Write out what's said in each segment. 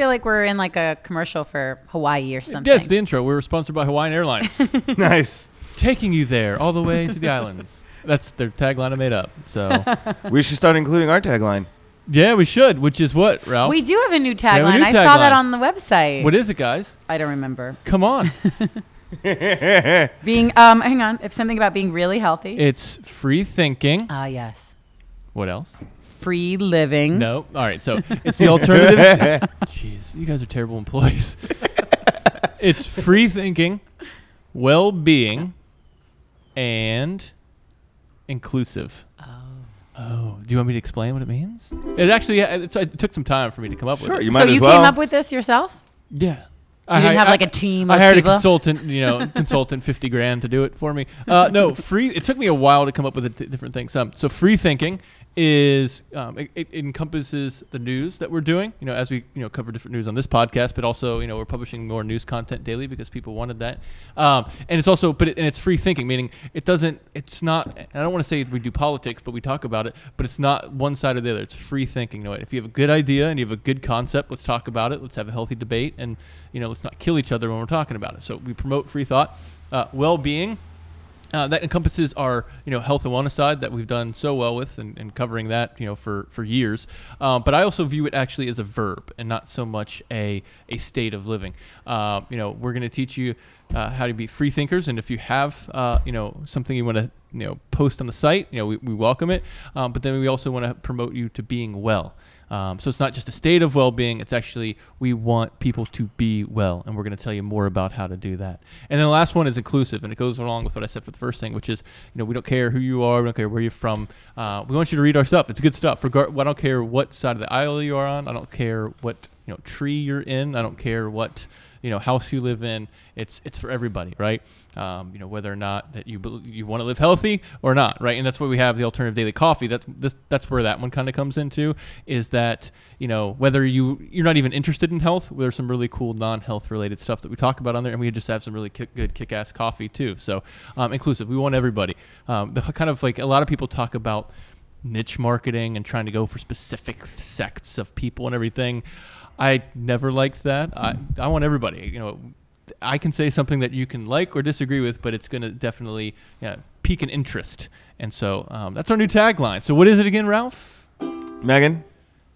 right. I feel like we're in like a commercial for Hawaii or something. Yeah, it's the intro. We're sponsored by Hawaiian Airlines, nice. taking you there all the way to the islands. That's their tagline I made up. So We should start including our tagline. yeah, we should. Which is what, Ralph? we do have a new have a tagline. new I saw that tagline. on the website. what is it, guys? I don't remember. Come on. Being um, hang on. If something about being really healthy. it's free thinking. Ah, yes. What else? Free living. No. All right. So it's the alternative. Jeez, you guys are terrible employees. it's free thinking, well being, and inclusive. Oh. Oh, do you want me to explain what it means? It actually it, it took some time for me to come up Sure, with it. you So might you as well. came up with this yourself? Yeah. You didn't hi- have I- like a team I hired people? a consultant, you know, consultant, fifty grand to do it for me. Uh, no, free. It took me a while to come up with the t- different things. Um, so free thinking is um, it, it encompasses the news that we're doing. You know, as we you know cover different news on this podcast, but also you know we're publishing more news content daily because people wanted that. Um, and it's also, but it, and it's free thinking, meaning it doesn't. It's not. I don't want to say we do politics, but we talk about it. But it's not one side or the other. It's free thinking. You know, if you have a good idea and you have a good concept, let's talk about it. Let's have a healthy debate, and you know, let's not kill each other when we're talking about it. So we promote free thought, uh, well-being. Uh, that encompasses our, you know, health and wellness side that we've done so well with, and, and covering that, you know, for for years. Um, but I also view it actually as a verb and not so much a a state of living. Uh, you know, we're going to teach you uh, how to be free thinkers, and if you have, uh, you know, something you want to, you know, post on the site, you know, we, we welcome it. Um, but then we also want to promote you to being well. Um, so it's not just a state of well-being; it's actually we want people to be well, and we're going to tell you more about how to do that. And then the last one is inclusive, and it goes along with what I said for the first thing, which is you know we don't care who you are, we don't care where you're from. Uh, we want you to read our stuff; it's good stuff. Regard, I don't care what side of the aisle you are on. I don't care what you know tree you're in. I don't care what you know house you live in. It's it's for everybody, right? Um, you know whether or not that you you want to live healthy or not, right? And that's why we have the alternative daily coffee. That's this that's where that one kind of comes into is that you know whether you you're not even interested in health. There's some really cool non-health related stuff that we talk about on there, and we just have some really kick, good kick-ass coffee too. So um, inclusive. We want everybody. Um, the kind of like a lot of people talk about niche marketing and trying to go for specific sects of people and everything. I never liked that. I, I want everybody. You know, I can say something that you can like or disagree with, but it's going to definitely yeah, pique an interest. And so um, that's our new tagline. So what is it again, Ralph? Megan.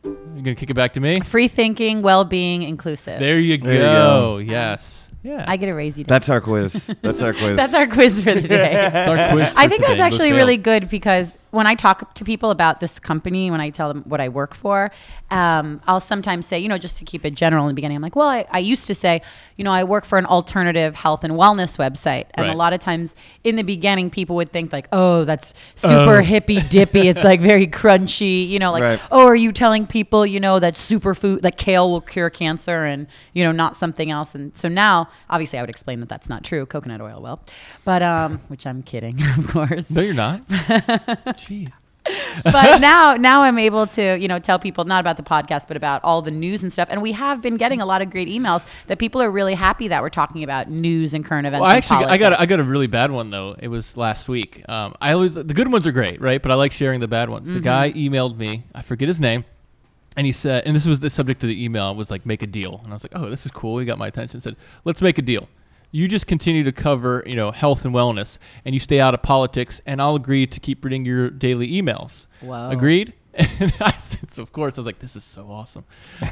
You're going to kick it back to me? Free thinking, well being, inclusive. There you go. There you go. Yes. Yeah. I get to raise you. That's our quiz. That's our quiz. That's our quiz for the day. That's our quiz I think today. that's actually Look, really good because when I talk to people about this company, when I tell them what I work for, um, I'll sometimes say, you know, just to keep it general in the beginning, I'm like, well, I, I used to say, you know, I work for an alternative health and wellness website. And Right. a lot of times in the beginning, people would think, like, oh, that's super hippy dippy. It's like very crunchy, you know, like, Right. oh, are you telling people, you know, that superfood, that kale will cure cancer and, you know, not something else? And so now, obviously, I would explain that that's not true. Coconut oil will. But, um, which I'm kidding, of course No, you're not. Jeez. but now now I'm able to, you know, tell people not about the podcast, but about all the news and stuff. And we have been getting a lot of great emails that people are really happy that we're talking about news and current events. Well, I actually, I got, a, I got a really bad one though. It was last week. Um, I always, the good ones are great, right? But I like sharing the bad ones. The guy emailed me. I forget his name, and he said, and this was the subject of the email was like, make a deal. And I was like, oh, this is cool. He got my attention. Said, let's make a deal. You just continue to cover, you know, health and wellness, and you stay out of politics, and I'll agree to keep reading your daily emails. Wow. Agreed? And I said, so of course, I was like, this is so awesome.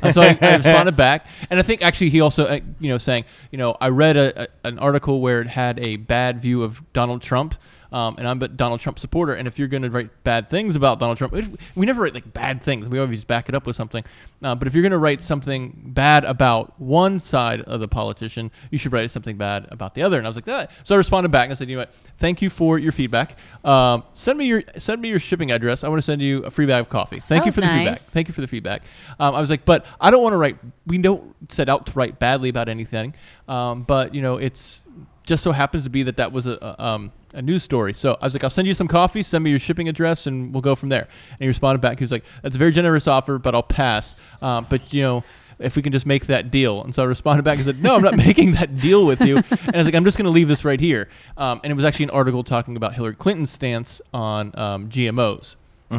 And so I, I responded back. And I think actually he also, uh, you know, saying, you know, I read a, a, an article where it had a bad view of Donald Trump. Um, and I'm a Donald Trump supporter. And if you're going to write bad things about Donald Trump, we never write like bad things. We always back it up with something. Uh, but if you're going to write something bad about one side of the politician, you should write something bad about the other. And I was like, that. So I responded back and I said, you know what? Thank you for your feedback. Um, send me your send me your shipping address. I want to send you a free bag of coffee. Thank That you for the nice. feedback. Thank you for the feedback. Um, I was like, but I don't want to write. We don't set out to write badly about anything. Um, but you know, it's just so happens to be that that was a, a, um, a news story. So I was like, I'll send you some coffee. Send me your shipping address, and we'll go from there. And he responded back. He was like, That's a very generous offer, but I'll pass. Um, but you know. If we can just make that deal, and so I responded back and said, "No, I'm not making that deal with you." And I was like, "I'm just going to leave this right here." Um, and it was actually an article talking about Hillary Clinton's stance on um, GMOs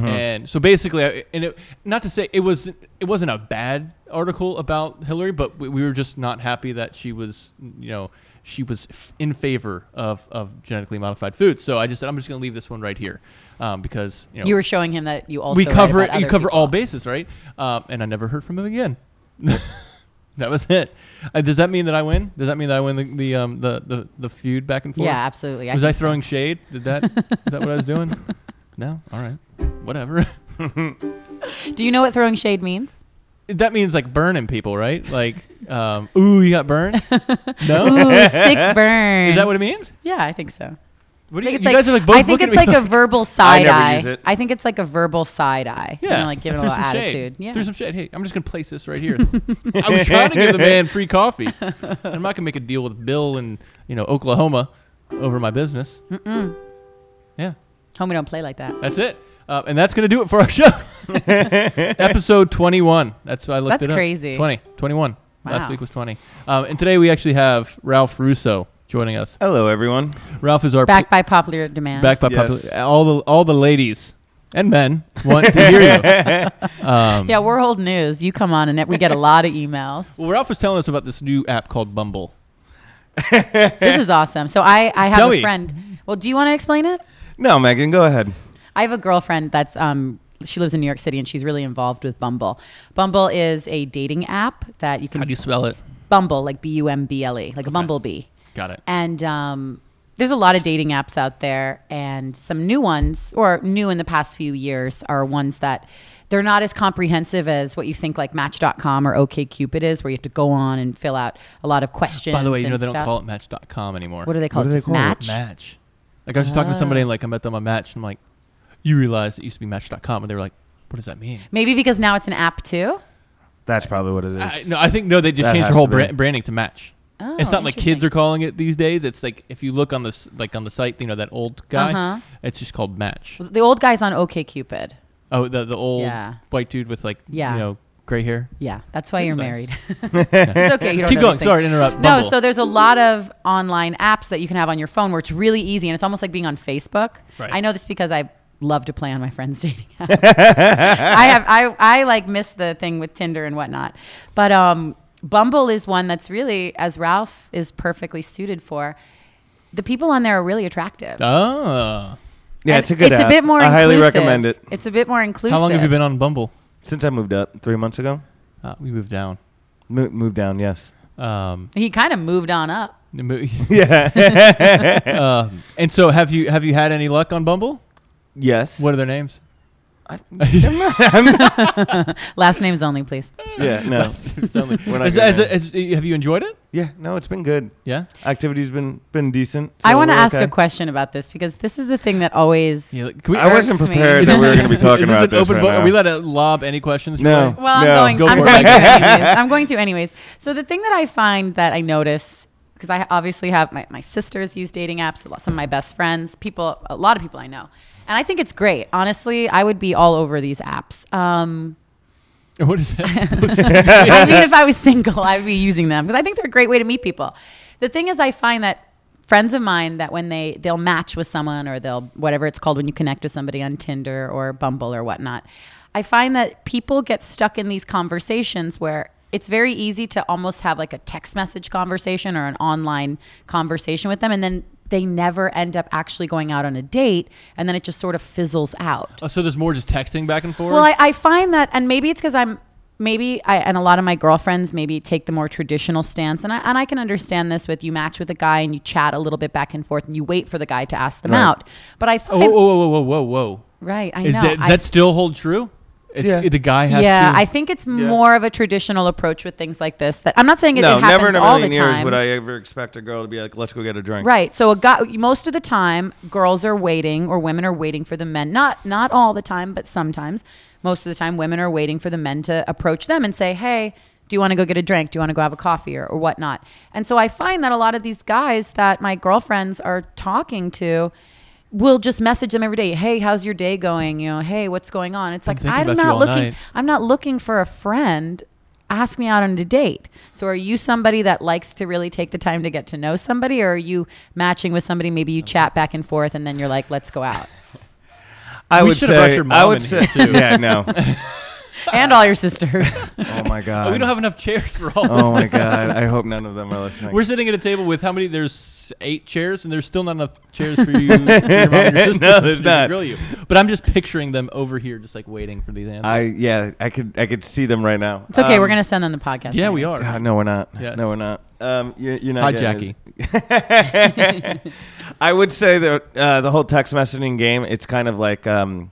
And so basically, I, and it, not to say it was it wasn't a bad article about Hillary, but we, we were just not happy that she was you know she was f- in favor of, of genetically modified foods. So I just said I'm just going to leave this one right here um, because you know You were showing him that you also we cover it. You cover all bases, right? Um, and I never heard from him again. that was it. Uh, does that mean that I win? Does that mean that I win the the um, the, the, the feud back and forth? Yeah, absolutely. Was I think so. throwing shade? Did that? is that what I was doing? No. All right. Whatever. Do you know what throwing shade means? That means like burning people, right? Like, um, ooh, you got burned. No. Ooh, sick burn. Is that what it means? Yeah, I think so. What I do you, think you it's guys are like, like both I think looking it's at me like a verbal side never eye. use it. I think it's like a verbal side eye. You Yeah, know, like giving a little some attitude. Shade. Yeah. Threw some shade. Hey, I'm just gonna place this right here. I was trying to give the man free coffee. I'm not gonna make a deal with Bill in you know Oklahoma over my business. Mm-mm. Yeah, Homie don't play like that. that's it. Uh, and that's gonna do it for our show. Episode 21. That's why I looked That's it up. crazy. 20, 21. Last week was 20. Um, and today we actually have Ralph Russo joining us. Hello, everyone. Ralph is our Back by popular demand. back by Yes. popular. All the all the ladies and men want to hear you. Um, Yeah, we're old news. You come on and we get a lot of emails. Well, Ralph was telling us about this new app called Bumble. This is awesome. So I, I have Tell a me. friend. Well, do you want to explain it? No, Megan, go ahead. I have a girlfriend that's um she lives in New York City and she's really involved with Bumble. Bumble is a dating app that you can How do you spell it? Bumble like B U M B L E like a bumblebee. Got it. And um, there's a lot of dating apps out there, and some new ones, or new in the past few years, are ones that they're not as comprehensive as what you think like Match.com or OKCupid is, where you have to go on and fill out a lot of questions. By the way, you know they don't call it Match.com anymore. What do they call What it? do they Just call it? Match. Match. Like I was just talking to somebody and like I met them on Match and I'm like, you realize it used to be Match.com and they were like, what does that mean? Maybe because now it's an app too. That's probably what it is. I, no, I think no. They just That changed has their whole to be. bra- branding to Match. Oh, it's not like kids are calling it these days. It's like if you look on this, like on the site, you know that old guy. Uh-huh. It's just called Match. The old guy's on OKCupid. Oh, the the old Yeah. white dude with like Yeah. you know gray hair. Yeah, that's why you're nice. married. it's okay. You don't Keep know going. these things. Sorry to interrupt. No, Bumble. so there's a lot of online apps that you can have on your phone where it's really easy and it's almost like being on Facebook. Right. I know this because I love to play on my friends' dating apps. I have I I like miss the thing with Tinder and whatnot. But um Bumble is one that's really, as Ralph is perfectly suited for, the people on there are really attractive. oh, yeah, And it's a good It's app. a bit more I highly inclusive. recommend it. It's a bit more inclusive. how long have you been on Bumble? Since I moved up three months ago, Uh, we moved down. Mo- moved down. Yes. Um, He kind of moved on up. Yeah. um, and so have you have you had any luck on Bumble? Yes. What are their names? Last names only, please. Yeah. No. Sound We're not Is- gonna- is have you enjoyed it? yeah. No. It's been good. Yeah. Activity's been been decent. I want to ask okay. a question about this because this is the thing that always. yeah we, I wasn't irks me. prepared that we were going to be talking is this about an this open right book? now. Are we let it lob any questions? No. way? Well, I'm going. Go I'm going to Megan. anyways. I'm going to anyways. So the thing that I find that I notice because I obviously have my, my sisters use dating apps. a lot- Some of my best friends, people, a lot of people I know, and I think it's great. Honestly, I would be all over these apps. Um, What is that supposed to? I mean, if I was single, I would be using them because I think they're a great way to meet people. The thing is, I find that friends of mine that when they they'll match with someone or they'll whatever it's called when you connect with somebody on Tinder or Bumble or whatnot, I find that people get stuck in these conversations where it's very easy to almost have like a text message conversation or an online conversation with them, and then they never end up actually going out on a date, and then it just sort of fizzles out. Oh, so there's more just texting back and forth. Well, I, I find that, and maybe it's because I'm maybe I and a lot of my girlfriends maybe take the more traditional stance, and I and I can understand this with you match with a guy and you chat a little bit back and forth, and you wait for the guy to ask them Right. out. But I oh, find whoa, whoa, whoa, whoa, whoa, whoa. right, I Is know. that, does I- that still hold true? It's, Yeah. The guy has yeah, to. I think it's more of a traditional approach with things like this. That I'm not saying it, no, it never happens in a all the million years time. would I ever expect a girl to be like, "Let's go get a drink." Right. So a guy most of the time girls are waiting or women are waiting for the men. Not not all the time, but sometimes. Most of the time women are waiting for the men to approach them and say, "Hey, do you want to go get a drink? Do you want to go have a coffee or, or whatnot?" And so I find that a lot of these guys that my girlfriends are talking to will just message them every day. Hey, how's your day going? You know, hey, what's going on? It's like I'm about you not looking night. I'm not looking for a friend. Ask me out on a date. So, are you somebody that likes to really take the time to get to know somebody, or are you matching with somebody? Maybe you chat back and forth, and then you're like, "Let's go out." I We would say. your I would say. too. Yeah, no. and all your sisters. Oh my god. Oh, we don't have enough chairs for all. Oh of my god. I hope none of them are listening. We're sitting at a table with how many? There's eight chairs, and there's still not enough chairs for you. for your mom and your sisters No, to there's not. grill you. But I'm just picturing them over here, just like waiting for these answers. I yeah. I could I could see them right now. It's okay. Um, we're gonna send them the podcast. yeah, we anyways. are. God, no, we're not. Yes. No, we're not. Um, you're, you're not. Hi, getting this. I would say that uh, the whole text messaging game, it's kind of like um,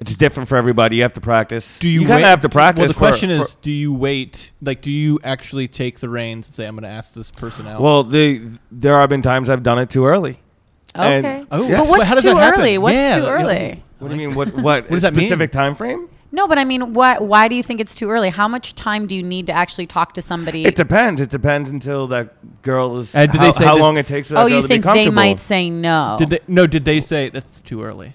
it's different for everybody. You have to practice. Do you, you kind wait- of have to practice. Well, the for- question for- is, do you wait? Like, do you actually take the reins and say, "I'm going to ask this person out"? well, the there have been times I've done it too early. And- Okay. Oh, Yes. But what's How does too that happen? early? What's Yeah, too yeah. early? What do you mean? What what, does that mean? specific time frame? No, but I mean, what? Why do you think it's too early? How much time do you need to actually talk to somebody? It depends. It depends until that girl is Uh, did how, they say how this- long it takes for that oh, girl you to think be they comfortable. might say no? did they? No, did they say that's too early?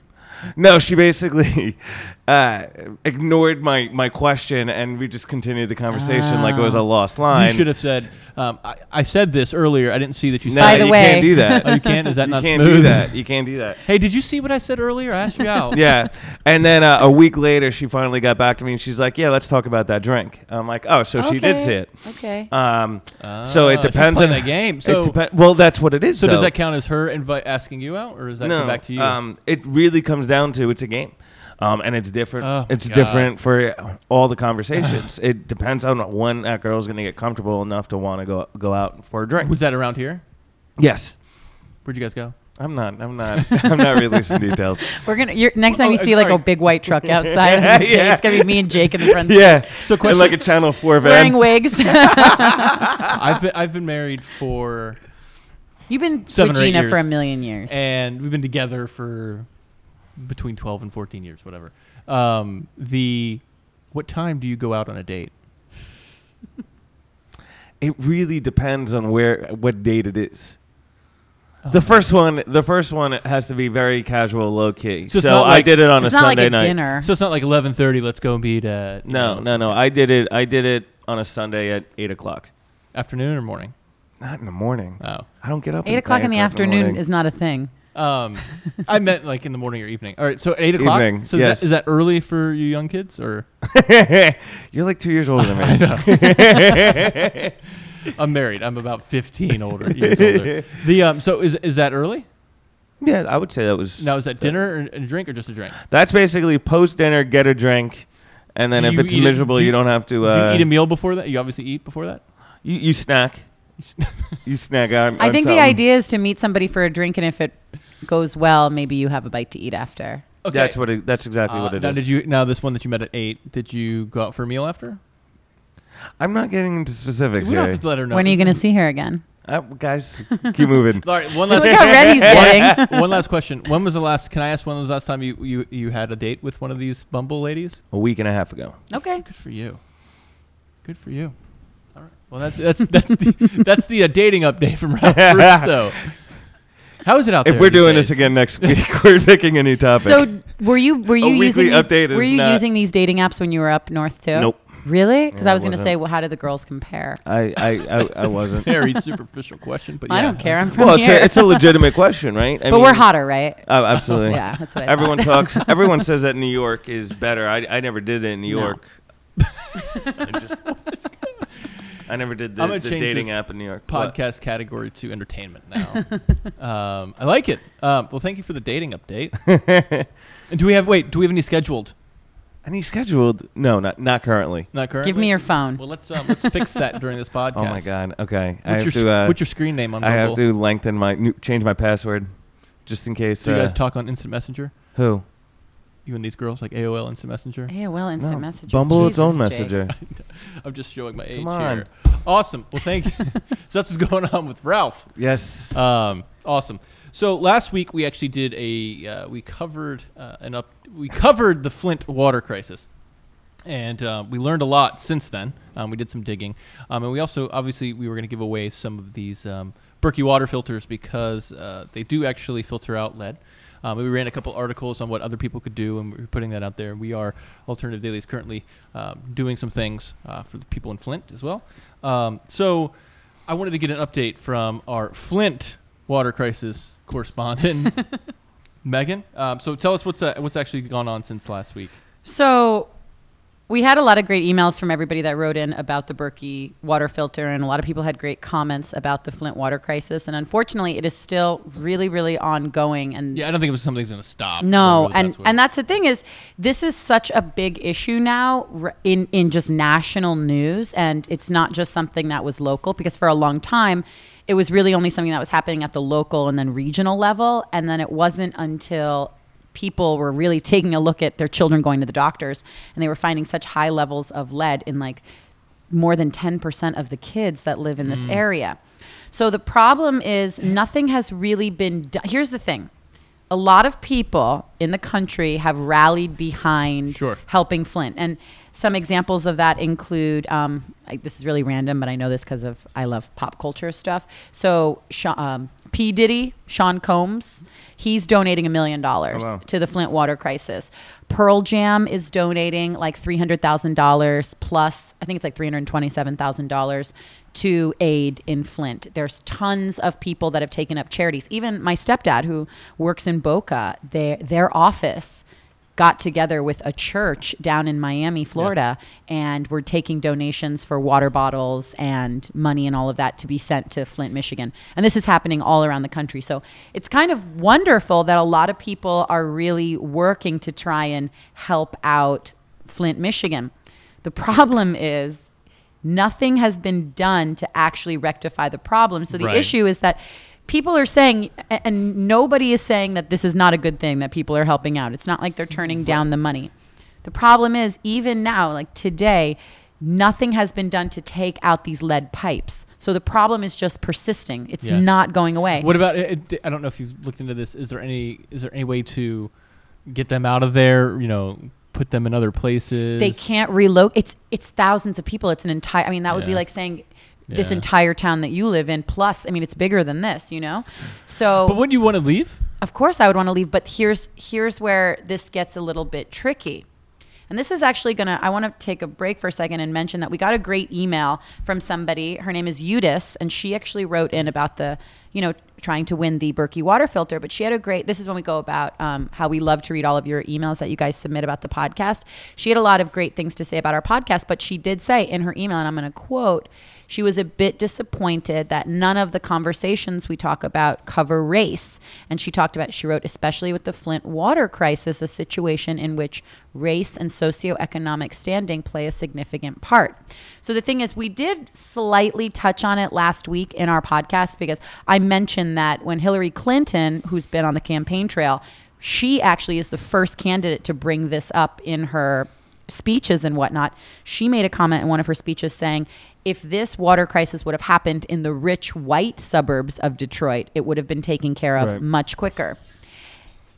No, she basically uh, ignored my, my question, and we just continued the conversation like it was a lost line. You should have said. Um, I, I said this earlier. I didn't see that you No, said. By it. the you way- can't do that. Oh, you can't. Is that you not can't smooth? do that. You can't do that. Hey, did you see what I said earlier? I asked you out. Yeah, and then uh, a week later, she finally got back to me, and she's like, "Yeah, let's talk about that drink." I'm like, "Oh, so she did Okay. see it." Okay. Um, Ah, so it she's depends playing on that game. it So, depen- well, that's what it is. so does though. that count as her invite asking you out, or does that no, go back to you? Um, it really comes down to it's a game. Um, and it's different. Oh, it's God. different for all the conversations. it depends on when that girl's going to get comfortable enough to want to go go out for a drink. Was that around here? Yes, Where'd you guys go? I'm not. I'm not. I'm not releasing details. We're gonna. You're, next time Oh, you uh, see like a big white truck outside, on the Yeah. it's gonna be me and Jake in the front, Yeah. So And like a Channel Four van. wearing wigs. I've been I've been married for, You've been Seven with or eight Gina for a million years. and we've been together for between twelve and fourteen years, whatever. Um, the what time do you go out on a date? It really depends on where what date it is. Oh. The first one, the first one has to be very casual, low key. So So, it's not I did it on it's a not like Sunday a night. dinner. So it's not like eleven thirty. Let's go meet at No, know, no, no. I did it. I did it on a Sunday at eight o'clock. afternoon or morning. Not in the morning. Oh, I don't get up. Eight at o'clock in the afternoon morning. is not a thing. Um, I meant like in the morning or evening. All right, so eight o'clock. Evening, so yes. is, that, is that early for you young kids or? You're like two years older than me. I'm married. I'm about fifteen older years older. The um, so is is that early? Yeah, I would say that was. Now is that dinner and a drink or just a drink? That's basically post dinner, get a drink, and then Do if it's miserable, do you you- don't have to. do Uh, you eat a meal before that? You obviously eat before that. you, you snack. You snack out. I on think the idea is to meet somebody for a drink, and if it goes well, maybe you have a bite to eat after. That's what. It, that's exactly Uh, what it is. now, did you now this one that you met at eight? Did you go out for a meal after? I'm not getting into specifics we don't have to let her know. When are you going to see her again? Uh, guys, keep moving. All right, one Look last how red he's getting. one last question. When was the last? Can I ask when was the last time you you you had a date with one of these Bumble ladies? A week and a half ago. Okay. Good for you. Good for you. All right. Well, that's that's that's the that's the uh, dating update from Ralph Russo. How is it out there? If we're these doing days? this again next week, we're picking a new topic. So were you were you weekly using these, update is were you not- using these dating apps when you were up north too? Nope. Really? Because Yeah, I I was going to wasn't. say, well, how did the girls compare? I, I, I, I wasn't. very superficial question, but I yeah. don't care. I'm from Well, it's here. a, it's a legitimate question, right? I but we're mean- hotter, right? Oh, absolutely. Yeah, that's what I Everyone talks. Everyone says that New York is better. I, I never did it in New No. York. I just. I never did the, I'm gonna the change dating this app in New York. What? podcast category to entertainment now. um, I like it. Um, well, thank you for the dating update. and do we have wait? Do we have any scheduled? Any scheduled? No, not not currently. Not currently. Give me your phone. Well, let's um, let's fix that during this podcast. Oh my god. Okay. I What's have your to. sc- Uh, what's your screen name on I have to lengthen my new, change my password, just in case. Do you uh, guys talk on Instant Messenger? who? You and these girls like AOL Instant Messenger? AOL Instant No, Messenger. Bumble its own Jake. messenger. I'm just showing my age Come on. here. Awesome. Well, thank you. so that's what's going on with Ralph. Yes. Um, awesome. So last week we actually did a uh, we covered uh, an up we covered the Flint water crisis, and uh, we learned a lot since then. Um, we did some digging, um, and we also obviously we were going to give away some of these um, Berkey water filters because uh, they do actually filter out lead. Um, we ran a couple articles on what other people could do, and we're putting that out there. We are Alternative Daily is currently um, doing some things uh, for the people in Flint as well. Um, so I wanted to get an update from our Flint water crisis correspondent, Megan, um, so tell us what's uh, what's actually gone on since last week. So we had a lot of great emails from everybody that wrote in about the Berkey water filter, and a lot of people had great comments about the Flint water crisis. And unfortunately, it is still really, really ongoing. And Yeah, I don't think it was something that's going to stop. no, Really, and that's and that's the thing is, this is such a big issue now in in just national news, and it's not just something that was local because for a long time, it was really only something that was happening at the local and then regional level, and then it wasn't until people were really taking a look at their children going to the doctors and they were finding such high levels of lead in like more than 10% of the kids that live in Mm. this area. So the problem is nothing has really been done. Here's the thing. A lot of people in the country have rallied behind Sure. helping Flint. And some examples of that include um, I, this is really random, but I know this because of I love pop culture stuff. So, um, P. Diddy, Sean Combs, he's donating a million dollars oh, to the Flint water crisis. Pearl Jam is donating like $300,000 plus, I think it's like $327,000 to aid in Flint. There's tons of people that have taken up charities. Even my stepdad, who works in Boca, their, their office got together with a church down in Miami, Florida, and we're taking donations for water bottles and money and all of that to be sent to Flint, Michigan. And this is happening all around the country. So it's kind of wonderful that a lot of people are really working to try and help out Flint, Michigan. The problem is nothing has been done to actually rectify the problem. So the Right. issue is that people are saying, and nobody is saying that this is not a good thing that people are helping out. It's not like they're turning down the money. The problem is, even now, like today, nothing has been done to take out these lead pipes. So the problem is just persisting. It's Yeah. not going away. What about? I don't know if you've looked into this. Is there any? Is there any way to get them out of there? You know, put them in other places. they can't relocate. It's it's thousands of people. It's an entire. I mean, that would be like saying this entire town that you live in. Plus, I mean, it's bigger than this. You know, so But wouldn't you want to leave? of course I would want to leave. But here's here's where this gets a little bit tricky. And this is actually gonna. I want to take a break for a second and mention that we got a great email from somebody. Her name is Eudice, and she actually wrote in about the, you know, trying to win the Berkey water filter. But she had a great. This is when we go about um, how we love to read all of your emails that you guys submit about the podcast. She had a lot of great things to say about our podcast, but she did say in her email, and I'm going to quote. She was a bit disappointed that none of the conversations we talk about cover race. And she talked about, she wrote, especially with the Flint water crisis, a situation in which race and socioeconomic standing play a significant part. So the thing is, we did slightly touch on it last week in our podcast because I mentioned that when Hillary Clinton, who's been on the campaign trail, she actually is the first candidate to bring this up in her speeches and whatnot, she made a comment in one of her speeches saying, if this water crisis would have happened in the rich white suburbs of Detroit, it would have been taken care of Right. much quicker.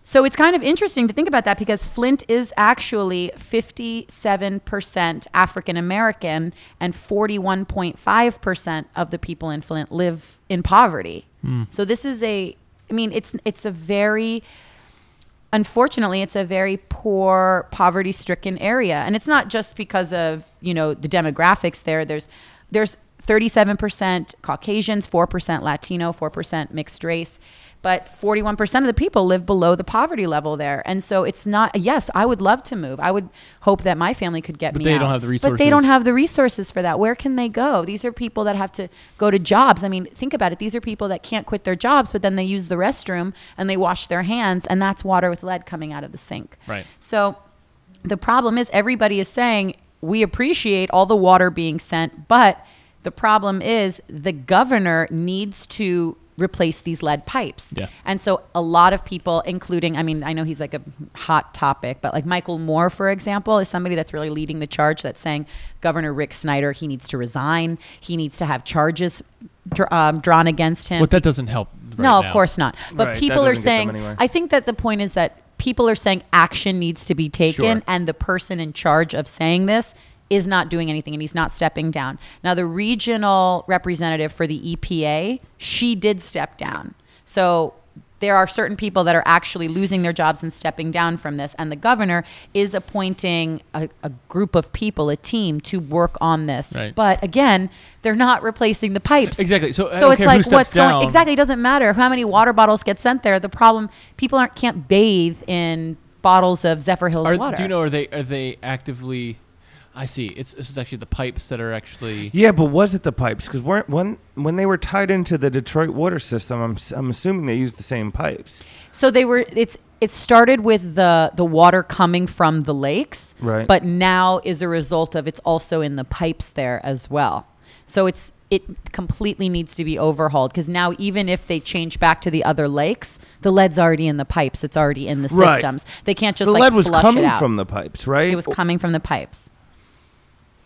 So it's kind of interesting to think about that because Flint is actually 57% African American and 41.5% of the people in Flint live in poverty. Hmm. So this is a I mean it's it's a very unfortunately it's a very poor poverty stricken area and it's not just because of you know the demographics there there's there's 37% caucasians 4% latino 4% mixed race but 41% of the people live below the poverty level there. And so it's not yes i would love to move. I would hope that my family could get But me they out. don't have the resources. but they don't have the resources for that. Where can they go? These are people that have to go to jobs. I mean think about it. These are people that can't quit their jobs but then they use the restroom and they wash their hands and that's water with lead coming out of the sink. Right. so the problem is everybody is saying we appreciate all the water being sent, but the problem is the governor needs to replace these lead pipes. Yeah. And so a lot of people, including, I mean, I know he's like a hot topic, but like Michael Moore, for example, is somebody that's really leading the charge that's saying Governor Rick Snyder, he needs to resign. He needs to have charges um, drawn against him Well, that doesn't help. right no, of course not. But Right, people are doesn't get them saying. I think that the point is that people are saying action needs to be taken, Sure. and the person in charge of saying this is not doing anything and he's not stepping down. Now, the regional representative for the EPA, she did step down. So there are certain people that are actually losing their jobs and stepping down from this. And the governor is appointing a, a group of people, a team, to work on this. Right. But again, they're not replacing the pipes. Exactly. So so it's like what's down. going exactly. It doesn't matter how many water bottles get sent there. The problem people aren't can't bathe in bottles of Zephyr Hills Are, water. do you know? Are they are they actively? I see. It's this is actually the pipes that are actually. Yeah, but was it the pipes? Because when when they were tied into the Detroit water system, I'm s- I'm assuming they used the same pipes. So they were. It's it started with the the water coming from the lakes, Right. But now is a result of it's also in the pipes there as well. So it's it completely needs to be overhauled because now even if they change back to the other lakes, the lead's already in the pipes. It's already in the Right. systems. They can't just the like lead was flush coming it out. from the pipes, right? it was coming from the pipes.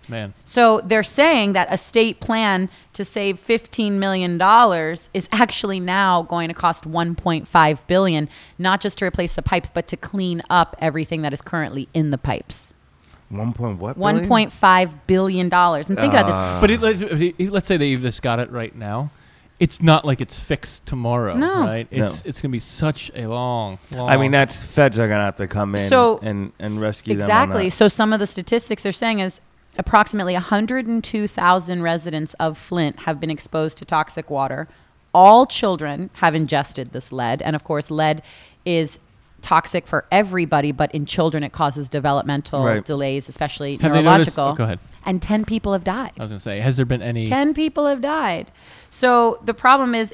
Man, So they're saying that a state plan to save $15 million is actually now going to cost 1.5 billion, not just to replace the pipes, but to clean up everything that is currently in the pipes. One point what? $1.5 billion. And think about this. Uh. but it, let's, let's say they've just got it right now. It's not like it's fixed tomorrow, No. right? It's No. it's gonna be such a long, long. I mean, that's feds are gonna have to come in So- and and rescue exactly. them. on that. So some of the statistics they're saying is approximately 102,000 residents of Flint have been exposed to toxic water. All children have ingested this lead, and of course, lead is toxic for everybody, but in children it causes developmental Right. delays, especially Have they noticed- neurological. oh, go ahead. And 10 people have died. I was gonna say, has there been any? 10 people have died. So the problem is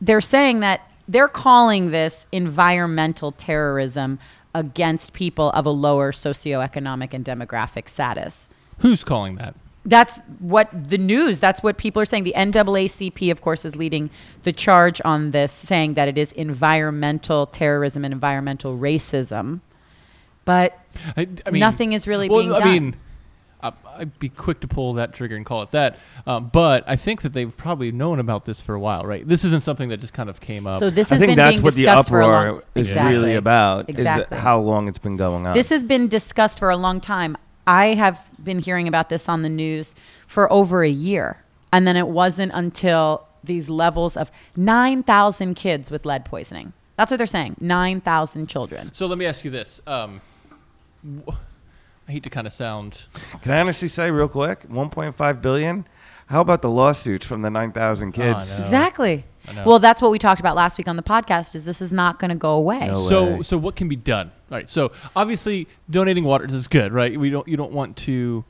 they're saying that they're calling this environmental terrorism against people of a lower socioeconomic and demographic status. Who's calling that? That's what the news, that's what people are saying. The NAACP, of course, is leading the charge on this, saying that it is environmental terrorism and environmental racism. But I, I mean, Nothing is really well, being I done. mean, I, I'd be quick to pull that trigger and call it that. Um, but I think that they've probably known about this for a while, right? This isn't something that just kind of came up. so this I has think been that's being what the discussed for a long uproar is Exactly. really about. Is Exactly. that how long it's been going on? This has been discussed for a long time. I have been hearing about this on the news for over a year. And then it wasn't until these levels of 9,000 kids with lead poisoning. That's what they're saying 9,000 children. So let me ask you this. Um, I hate to kind of sound. Can I honestly say real quick? 1.5 billion. How about the lawsuits from the 9,000 kids? no. Exactly. I know. Well, that's what we talked about last week on the podcast is this is not going to go away. No. So way. so what can be done? All right. So obviously donating water is good, right? We don't you don't want to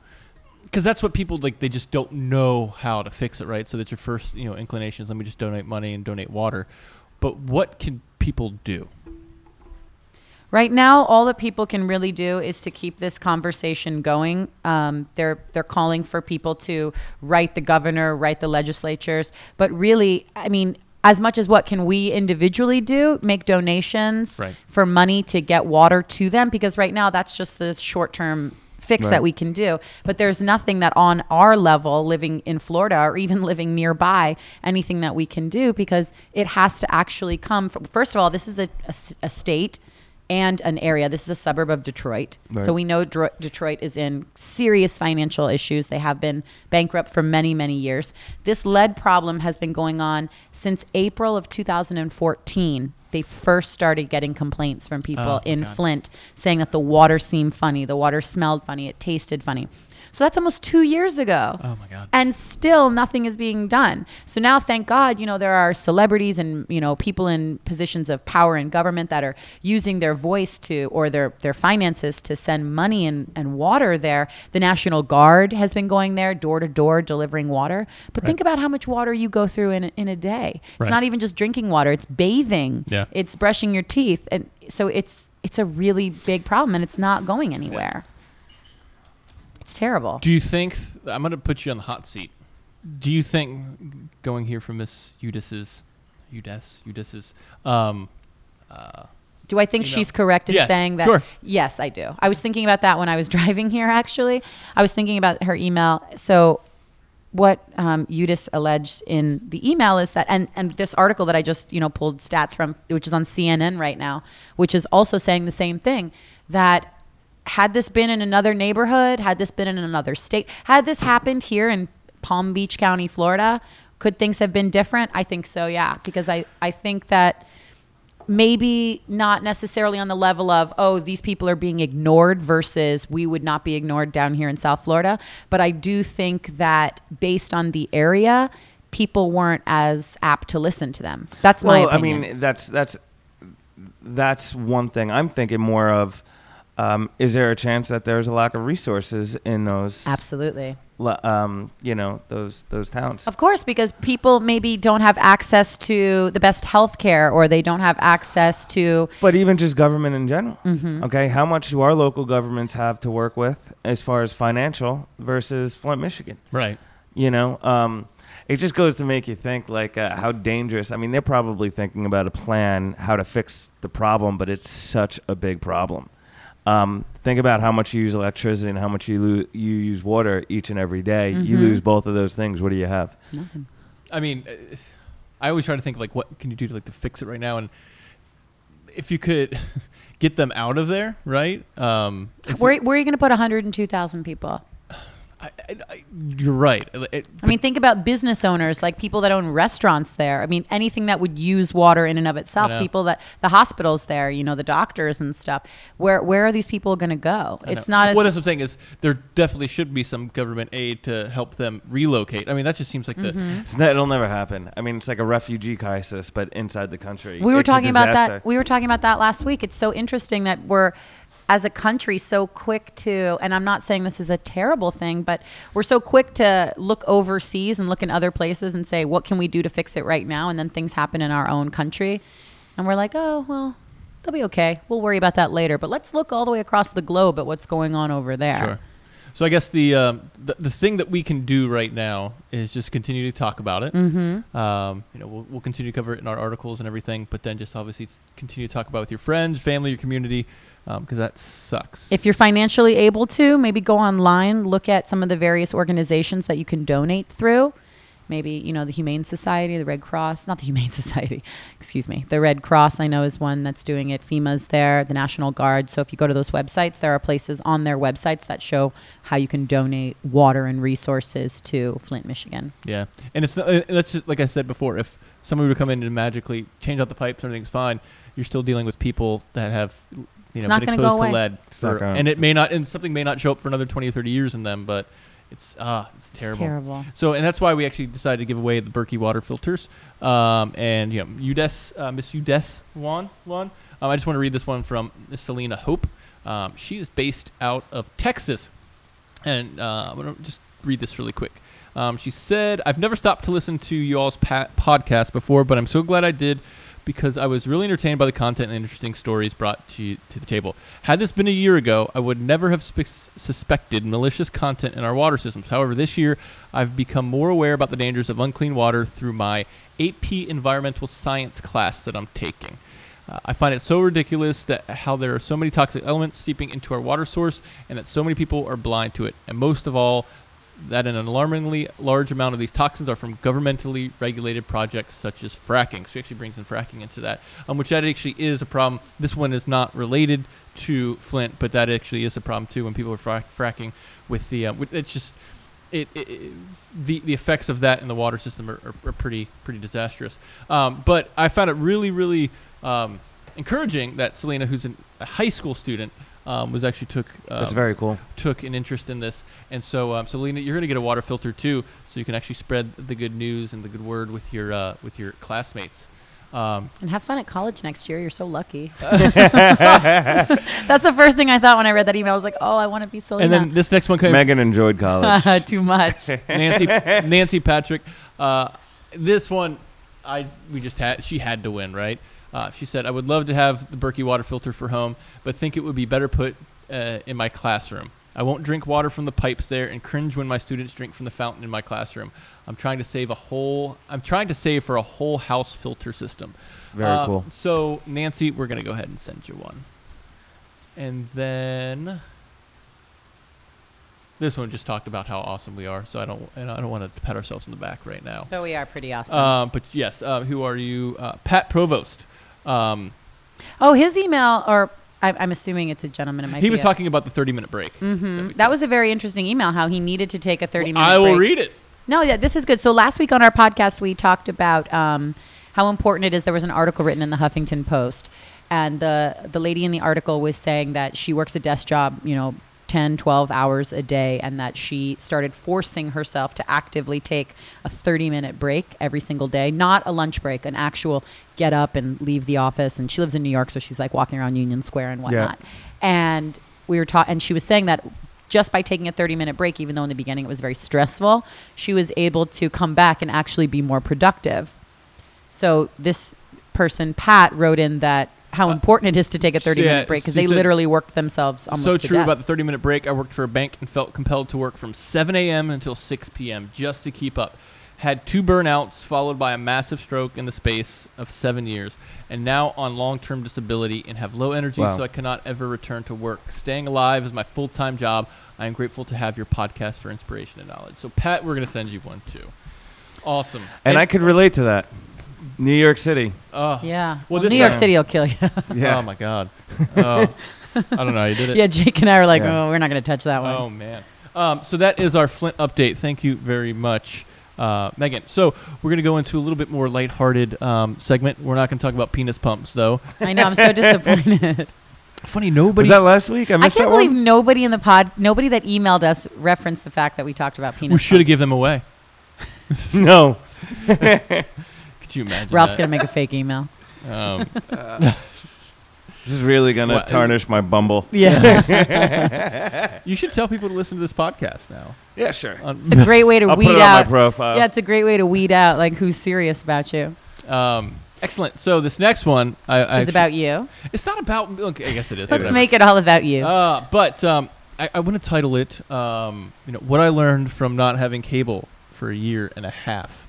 because that's what people like they just don't know how to fix it, right? So that's your first, you know, inclination is let me just donate money and donate water. But what can people do? Right now, all that people can really do is to keep this conversation going. Um, they're they're calling for people to write the governor, write the legislatures, but really, I mean, as much as what can we individually do, make donations Right. for money to get water to them, because right now that's just the short term fix Right. that we can do. But there's nothing that on our level, living in Florida or even living nearby, anything that we can do because it has to actually come. From, first of all, this is a state and an area. This is a suburb of Detroit. Right. So we know Dro- Detroit is in serious financial issues. They have been bankrupt for many, many years. This lead problem has been going on since April of 2014. They first started getting complaints from people Oh, in God. Flint saying that the water seemed funny, the water smelled funny, it tasted funny. So that's almost two years ago Oh my god. and still nothing is being done. So now, thank God, you know there are celebrities and you know people in positions of power in government that are using their voice to or their their finances to send money and, and water there. The National Guard has been going there door to door delivering water. But think about how much water you go through in a- in a day. It's Right. not even just drinking water; it's bathing. Yeah. It's brushing your teeth, and so it's it's a really big problem, and it's not going anywhere. It's terrible. Do you think I'm going to put you on the hot seat? Do you think going here from Miss Udis's, Udis, Udis's, um, uh, Do I think You know. she's correct in Yes, saying that? sure. Yes, I do. I was thinking about that when I was driving here, actually. I was thinking about her email. So, what um, Udis alleged in the email is that, and, and this article that I just, you know, pulled stats from, which is on CNN right now, which is also saying the same thing, that had this been in another neighborhood, had this been in another state, had this happened here in Palm Beach County, Florida, could things have been different? I think so, yeah, because I, I think that maybe not necessarily on the level of oh these people are being ignored versus we would not be ignored down here in South Florida, but I do think that based on the area, people weren't as apt to listen to them. That's my well, I mean, that's that's that's one thing. I'm thinking more of. Um, is there a chance that there's a lack of resources in those, Absolutely. um, you know, those those towns? Of course, because people maybe don't have access to the best health care or they don't have access to But even just government in general. Mm-hmm. Okay, how much do our local governments have to work with as far as financial versus Flint, Michigan? Right. You know, um, it just goes to make you think like uh, how dangerous. I mean, they're probably thinking about a plan how to fix the problem, but it's such a big problem. Um, think about how much you use electricity and how much you lo- you use water each and every day. You Mhm. lose both of those things. What do you have? nothing. I mean, uh, I always try to think like, what can you do to like to fix it right now? And if you could get them out of there, right? Um, if Where, where are you going to put 102,000 people? I, I, I, you're right. It- I mean, think about business owners, like people that own restaurants there. I mean, anything that would use water in and of itself. People that the hospitals there, you know, the doctors and stuff. Where where are these people going to go? I It's know. not as What I'm saying is there definitely should be some government aid to help them relocate. I mean, that just seems like the Mm-hmm. It's not, it'll never happen. I mean, it's like a refugee crisis, but inside the country. we were It's a talking about that. We were talking about that last week. It's so interesting that we're as a country so quick to and I'm not saying this is a terrible thing, but we're so quick to look overseas and look in other places and say what can we do to fix it right now and then things happen in our own country and we're like, "Oh, well, they'll be okay. We'll worry about that later." But let's look all the way across the globe at what's going on over there. Sure. So I guess the, um, the the thing that we can do right now is just continue to talk about it. Mm-hmm. Um, you know, we'll, we'll continue to cover it in our articles and everything, but then just obviously continue to talk about it with your friends, family, your community, because that sucks. If you're financially able to, maybe go online, look at some of the various organizations that you can donate through. Maybe, you know, the Humane Society, the Red Cross, not the Humane Society, excuse me. The Red Cross, I know, is one that's doing it. FEMA's there, the National Guard. So if you go to those websites, there are places on their websites that show how you can donate water and resources to Flint, Michigan. yeah, and it's not, uh, that's just, like I said before. If somebody were to come in and magically change out the pipes, everything's fine. You're still dealing with people that have, you It's know, not been gonna exposed go to away. lead, It's not for- gonna- and it may not, and something may not show up for another 20 or 30 years in them, but it's ah, it's terrible. It's terrible. So, and that's why we actually decided to give away the Berkey water filters. Um, and you know, UDES, uh, Miss UDES won one. Um, I just want to read this one from Miss Selena Hope. Um, she is based out of Texas, and uh, I'm gonna just read this really quick. Um, she said, "I've never stopped to listen to you all's pa- podcast before, but I'm so glad I did." Because I was really entertained by the content and interesting stories brought to to the table. Had this been a year ago, I would never have spe- suspected malicious content in our water systems. However, this year I've become more aware about the dangers of unclean water through my AP environmental science class that I'm taking. Uh, I find it so ridiculous that how there are so many toxic elements seeping into our water source and that so many people are blind to it. And most of all, that an alarmingly large amount of these toxins are from governmentally regulated projects such as fracking. So he actually brings in fracking into that, um, which that actually is a problem. This one is not related to Flint, but that actually is a problem too when people are frac- fracking with the. Uh, it's just it, it, it- the the effects of that in the water system are, are, are pretty pretty disastrous. Um, but I found it really really um, encouraging that Selena, who's an, a high school student, um, was actually took um, That's very cool. took an interest in this. And so, um, Selena, you're going to get a water filter too, so you can actually spread the good news and the good word with your uh, with your classmates. Um, And have fun at college next year. You're so lucky. That's the first thing I thought when I read that email. I was like, oh, I want to be Selena. and then this next one came Megan enjoyed college. Too much. Nancy Nancy Patrick. Uh, this one, I we just had she had to win, right? Uh, she said, "I would love to have the Berkey water filter for home, but think it would be better put uh, in my classroom. I won't drink water from the pipes there, and cringe when my students drink from the fountain in my classroom. I'm trying to save a whole. I'm trying to save for a whole house filter system. Very Uh, cool. So Nancy, we're gonna go ahead and send you one, and then." This one just talked about how awesome we are, so I don't, and I don't want to pat ourselves on the back right now. But we are pretty awesome. Um, but yes, uh, who are you? Uh, Pat Provost. Um, oh, his email, or I, I'm assuming it's a gentleman. It might he was talking about the 30 minute break. Mhm. we That was a very interesting email. How he needed to take a 30 minute. I will break. read it. No, yeah, this is good. So last week on our podcast, we talked about um, how important it is. There was an article written in the Huffington Post, and the the lady in the article was saying that she works a desk job, you know, 10, 12 hours a day, and that she started forcing herself to actively take a 30 minute break every single day, not a lunch break, an actual get up and leave the office. And she lives in New York, so she's like walking around Union Square and whatnot. And we were taught, and she was saying that just by taking a 30 minute break, even though in the beginning it was very stressful, she was able to come back and actually be more productive. So this person, Pat, wrote in that how Uh, important it is to take a 30 yeah, minute break because they said- literally worked themselves almost so to true death. about the 30 minute break. I worked for a bank and felt compelled to work from 7 a.m. until 6 p.m. just to keep up. Had two burnouts followed by a massive stroke in the space of seven years, and now on long term disability and have low energy, Wow. so I cannot ever return to work. Staying alive is my full time job. I am grateful to have your podcast for inspiration and knowledge. So, Pat, we're going to send you one too. Awesome. And I could relate to that. New York City. Oh, yeah. Well, Well, this New York time- City will kill you. Yeah. Oh, my God. Oh, I don't know how you did it. yeah, Jake and I were like, Yeah. oh, we're not going to touch that one. Oh man. Um, so that is our Flint update. Thank you very much, uh, Megan. So we're gonna go into a little bit more lighthearted um, segment. We're not gonna talk about penis pumps though. I know. I'm so disappointed. Funny, nobody. Was that last week? I I missed can't that believe one. nobody in the pod, nobody that emailed us referenced the fact that we talked about penis. we should have pumps. given them away. no. Could you imagine? Ralph's that? going to make a fake email. Um, This is really gonna What- tarnish my Bumble. Yeah. you should tell people to listen to this podcast now. Yeah, sure. On- it's a great way to I'll weed put it out. on my profile. yeah, it's a great way to weed out like who's serious about you. um, excellent. So this next one, I, I It's actually- about you. It's not about. Okay, I guess it is. Let's is. make it all about you. Uh, but um, I, I want to title it, um, you know, what I learned from not having cable for a year and a half.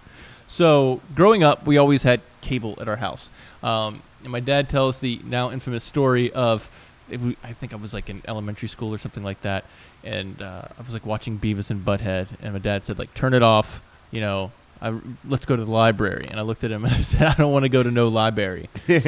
So growing up, we always had cable at our house, um, and my dad tells the now infamous story of, I think I was like in elementary school or something like that, and uh, I was like watching Beavis and Butthead, and my dad said like, turn it off, you know. I, let's go to the library, and I looked at him and I said, "I don't want to go to no library." he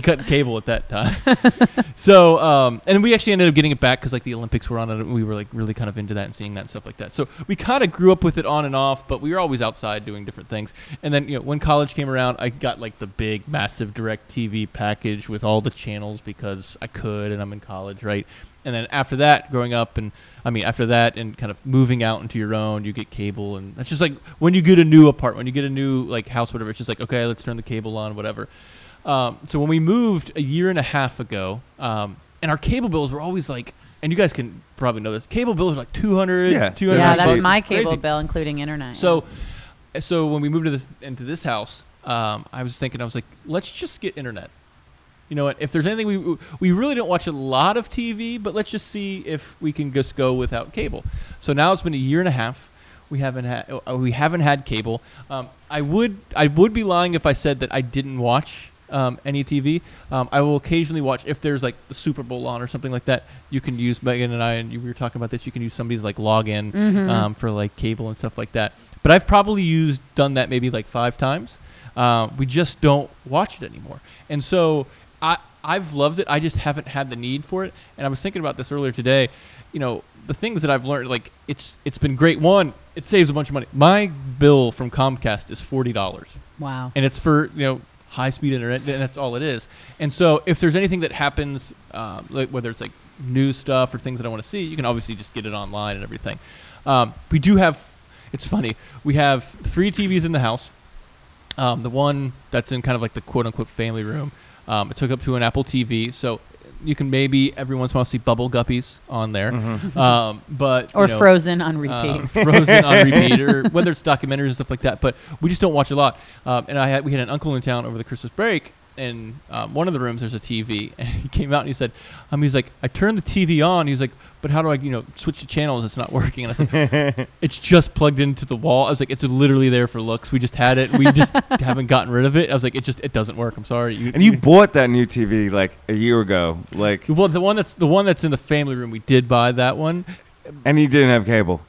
cut cable at that time. so, um, and we actually ended up getting it back because like the Olympics were on and We were like really kind of into that and seeing that and stuff like that. So we kind of grew up with it on and off, but we were always outside doing different things. And then you know when college came around, I got like the big, massive DirecTV package with all the channels because I could, and I'm in college, right? And then after that, growing up, and I mean after that, and kind of moving out into your own, you get cable, and that's just like when you get a new apartment, when you get a new like house, whatever. It's just like okay, let's turn the cable on, whatever. Um, so when we moved a year and a half ago, um, and our cable bills were always like, and you guys can probably know this, cable bills are like 200, Yeah. 200 yeah, that's my It's crazy. cable bill, including internet. So, so when we moved to this, into this house, um, I was thinking, I was like, let's just get internet. You know what? If there's anything we we really don't watch a lot of TV, but let's just see if we can just go without cable. So now it's been a year and a half. We haven't had uh, we haven't had cable. Um, I would I would be lying if I said that I didn't watch um, any TV. Um, I will occasionally watch if there's like the Super Bowl on or something like that. You can use Megan and I and you, we were talking about this. You can use somebody's like login Mhm. um, for like cable and stuff like that. But I've probably used done that maybe like five times. Um, we just don't watch it anymore, and so I I've loved it. I just haven't had the need for it. And I was thinking about this earlier today. You know, the things that I've learned, like it's it's been great. One, it saves a bunch of money. My bill from Comcast is forty dollars wow. and it's for you know high speed internet and that's all it is and so if there's anything that happens um, like whether it's like news stuff or things that i want to see you can obviously just get it online and everything um, we do have it's funny we have three tvs in the house um, the one that's in kind of like the quote unquote family room um, it's hooked up to an apple tv so you can maybe every once in a while see bubble guppies on there Mhm. um, but you Or know, Frozen on uh, repeat. frozen on repeat, or whether it's documentaries and stuff like that. But we just don't watch a lot. Um, and I had we had an uncle in town over the Christmas break, and um, one of the rooms there's a TV, and he came out and he said, um, he's like, I turned the TV on. He's like, but how do I, you know, switch the channels? It's not working. And I said, it's just plugged into the wall. I was like, it's literally there for looks. We just had it. We just haven't gotten rid of it. I was like, it just it doesn't work. I'm sorry. And you bought that new TV like a year ago, like, well, the one that's the one that's in the family room. We did buy that one. and you didn't have cable.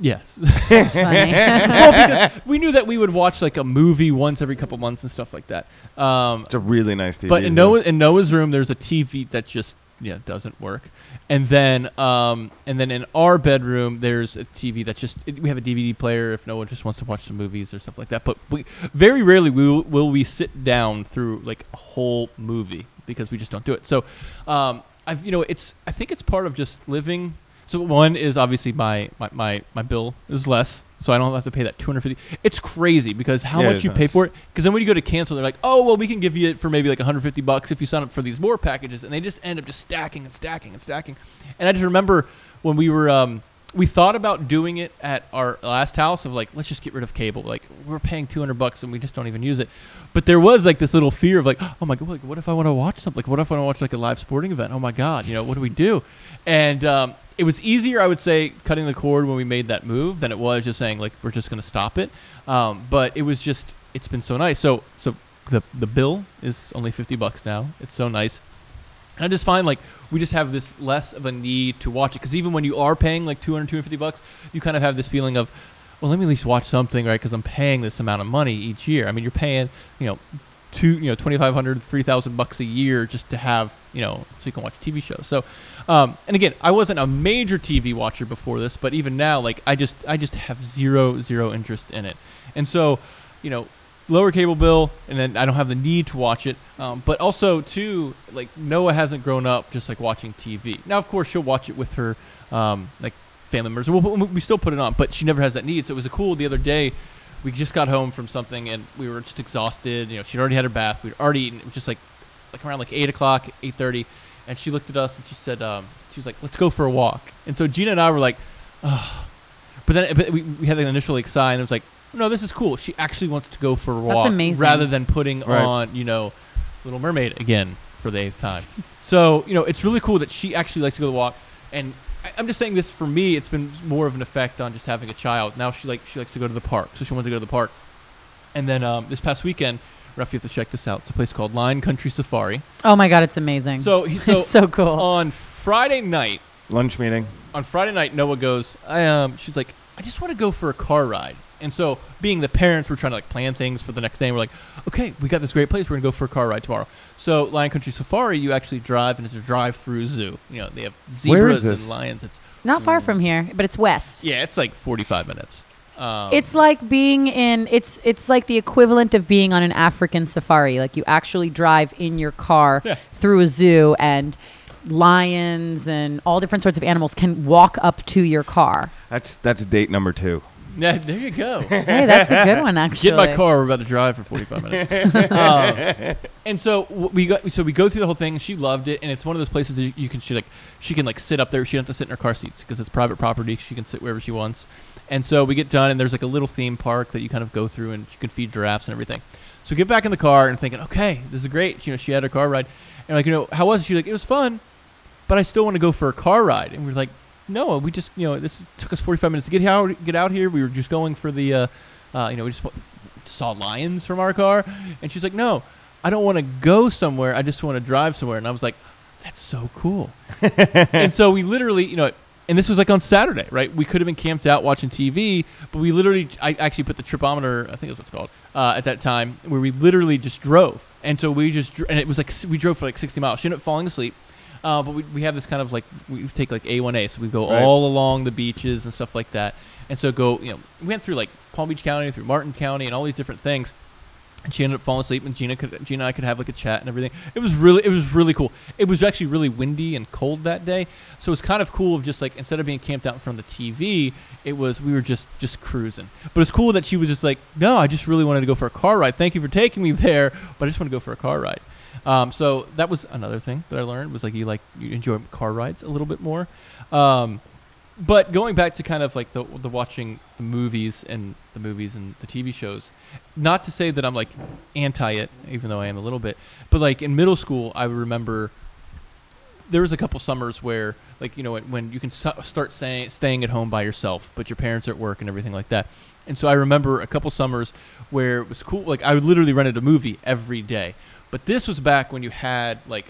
Yes. That's funny. well, because we knew that we would watch like a movie once every couple months and stuff like that. Um, It's a really nice TV. but in. Noah in Noah's room, there's a TV that just yeah doesn't work. And then um, and then in our bedroom there's a TV that's just it, we have a DVD player if no one just wants to watch some movies or stuff like that. But we very rarely will will we sit down through like a whole movie because we just don't do it. So um, I've you know it's I think it's part of just living. So one is obviously my my my, my bill is less so I don't have to pay that 250. It's crazy because how Yeah, much you pay nuts. for it. Because then when you go to cancel, they're like, oh well, we can give you it for maybe like 150 bucks if you sign up for these more packages, and they just end up just stacking and stacking and stacking. And I just remember when we were um, we thought about doing it at our last house of like let's just get rid of cable. Like we're paying 200 bucks and we just don't even use it. But there was like this little fear of like, oh my god, like, what if I want to watch something? Like, what if I want to watch like a live sporting event? Oh my god, you know, what do we do? And um, it was easier, I would say, cutting the cord when we made that move than it was just saying like we're just going to stop it. Um, but it was just, it's been so nice. So, so the the bill is only 50 bucks now. It's so nice. And I just find like we just have this less of a need to watch it because even when you are paying like 200, 250 bucks, you kind of have this feeling of, well, let me at least watch something, right? Because I'm paying this amount of money each year. I mean, you're paying, you know, two, you know, 2,500, 3,000 bucks a year just to have, you know, so you can watch TV shows. So, um, and again, I wasn't a major TV watcher before this, but even now, like I just, I just have zero, zero interest in it. And so, you know, lower cable bill, and then I don't have the need to watch it. Um, but also, too, like Noah hasn't grown up just like watching TV. Now, of course, she'll watch it with her um, like family members. We'll, we still put it on, but she never has that need. So it was a cool the other day. We just got home from something, and we were just exhausted. You know, she'd already had her bath. We'd already eaten. It was just like like around like eight o'clock, eight thirty, and she looked at us and she said, um, she was like, "Let's go for a walk." And so Gina and I were like, "Oh," but then but we, we had an initial like sigh, and it was like, "No, this is cool. She actually wants to go for a walk, amazing. rather than putting Right. on, you know, Little Mermaid again for the eighth time." so you know, it's really cool that she actually likes to go to the walk, and I, I'm just saying this for me, it's been more of an effect on just having a child. Now she like she likes to go to the park, so she wants to go to the park. And then um, this past weekend, Ralph, you have to check this out. It's a place called Lion Country Safari. Oh my god, it's amazing. So, he, so, it's so cool. on Friday night, Lunch meeting. on Friday night, Noah goes. I um, she's like, I just want to go for a car ride. And so, being the parents, we're trying to like plan things for the next day. And we're like, okay, we got this great place. We're gonna go for a car ride tomorrow. So, Lion Country Safari, you actually drive, and it's a drive-through zoo. You know, they have zebras and lions. It's Not far from here, but it's west. yeah, it's like 45 minutes. Um, It's like being in it's it's like the equivalent of being on an African safari. Like you actually drive in your car Yeah. through a zoo and lions and all different sorts of animals can walk up to your car. That's that's date number two. yeah, there you go. Hey, that's a good one actually. Get my car. We're about to drive for 45 minutes. um, and so w- we got so we go through the whole thing. She loved it, and it's one of those places that you, you can she like she can like sit up there. She doesn't have to sit in her car seats because it's private property. She can sit wherever she wants. And so we get done, and there's like a little theme park that you kind of go through, and you can feed giraffes and everything. So we get back in the car and thinking, okay, this is great. You know, she had her car ride, and like you know, how was it? She's like, it was fun, but I still want to go for a car ride. And we're like, no, we just you know this took us 45 minutes to get out get out here. We were just going for the, uh, uh, you know, we just saw lions from our car, and she's like, no, I don't want to go somewhere. I just want to drive somewhere. And I was like, that's so cool. and so we literally, you know. And this was like on Saturday, right? We could have been camped out watching TV, but we literally, I actually put the tripometer, I think that's what it's called, uh, at that time, where we literally just drove. And so we just, dr- and it was like, we drove for like 60 miles. She ended up falling asleep. Uh, but we, we have this kind of like we take like A1A, so we go Right. all along the beaches and stuff like that. And so go, you know, we went through like Palm Beach County, through Martin County, and all these different things. And she ended up falling asleep, and Gina could, Gina and I could have like a chat and everything. It was really, it was really cool. It was actually really windy and cold that day, so it was kind of cool of just like instead of being camped out in front of the TV, it was we were just just cruising. But it's cool that she was just like, no, I just really wanted to go for a car ride. Thank you for taking me there, but I just want to go for a car ride. Um, so that was another thing that I learned was like you like you enjoy car rides a little bit more. Um, but going back to kind of like the the watching the movies and the movies and the TV shows, not to say that I'm like anti it, even though I am a little bit. But like in middle school, I remember there was a couple summers where like you know when, you can start saying staying at home by yourself, but your parents are at work and everything like that. And so I remember a couple summers where it was cool. Like I literally rented a movie every day. But this was back when you had like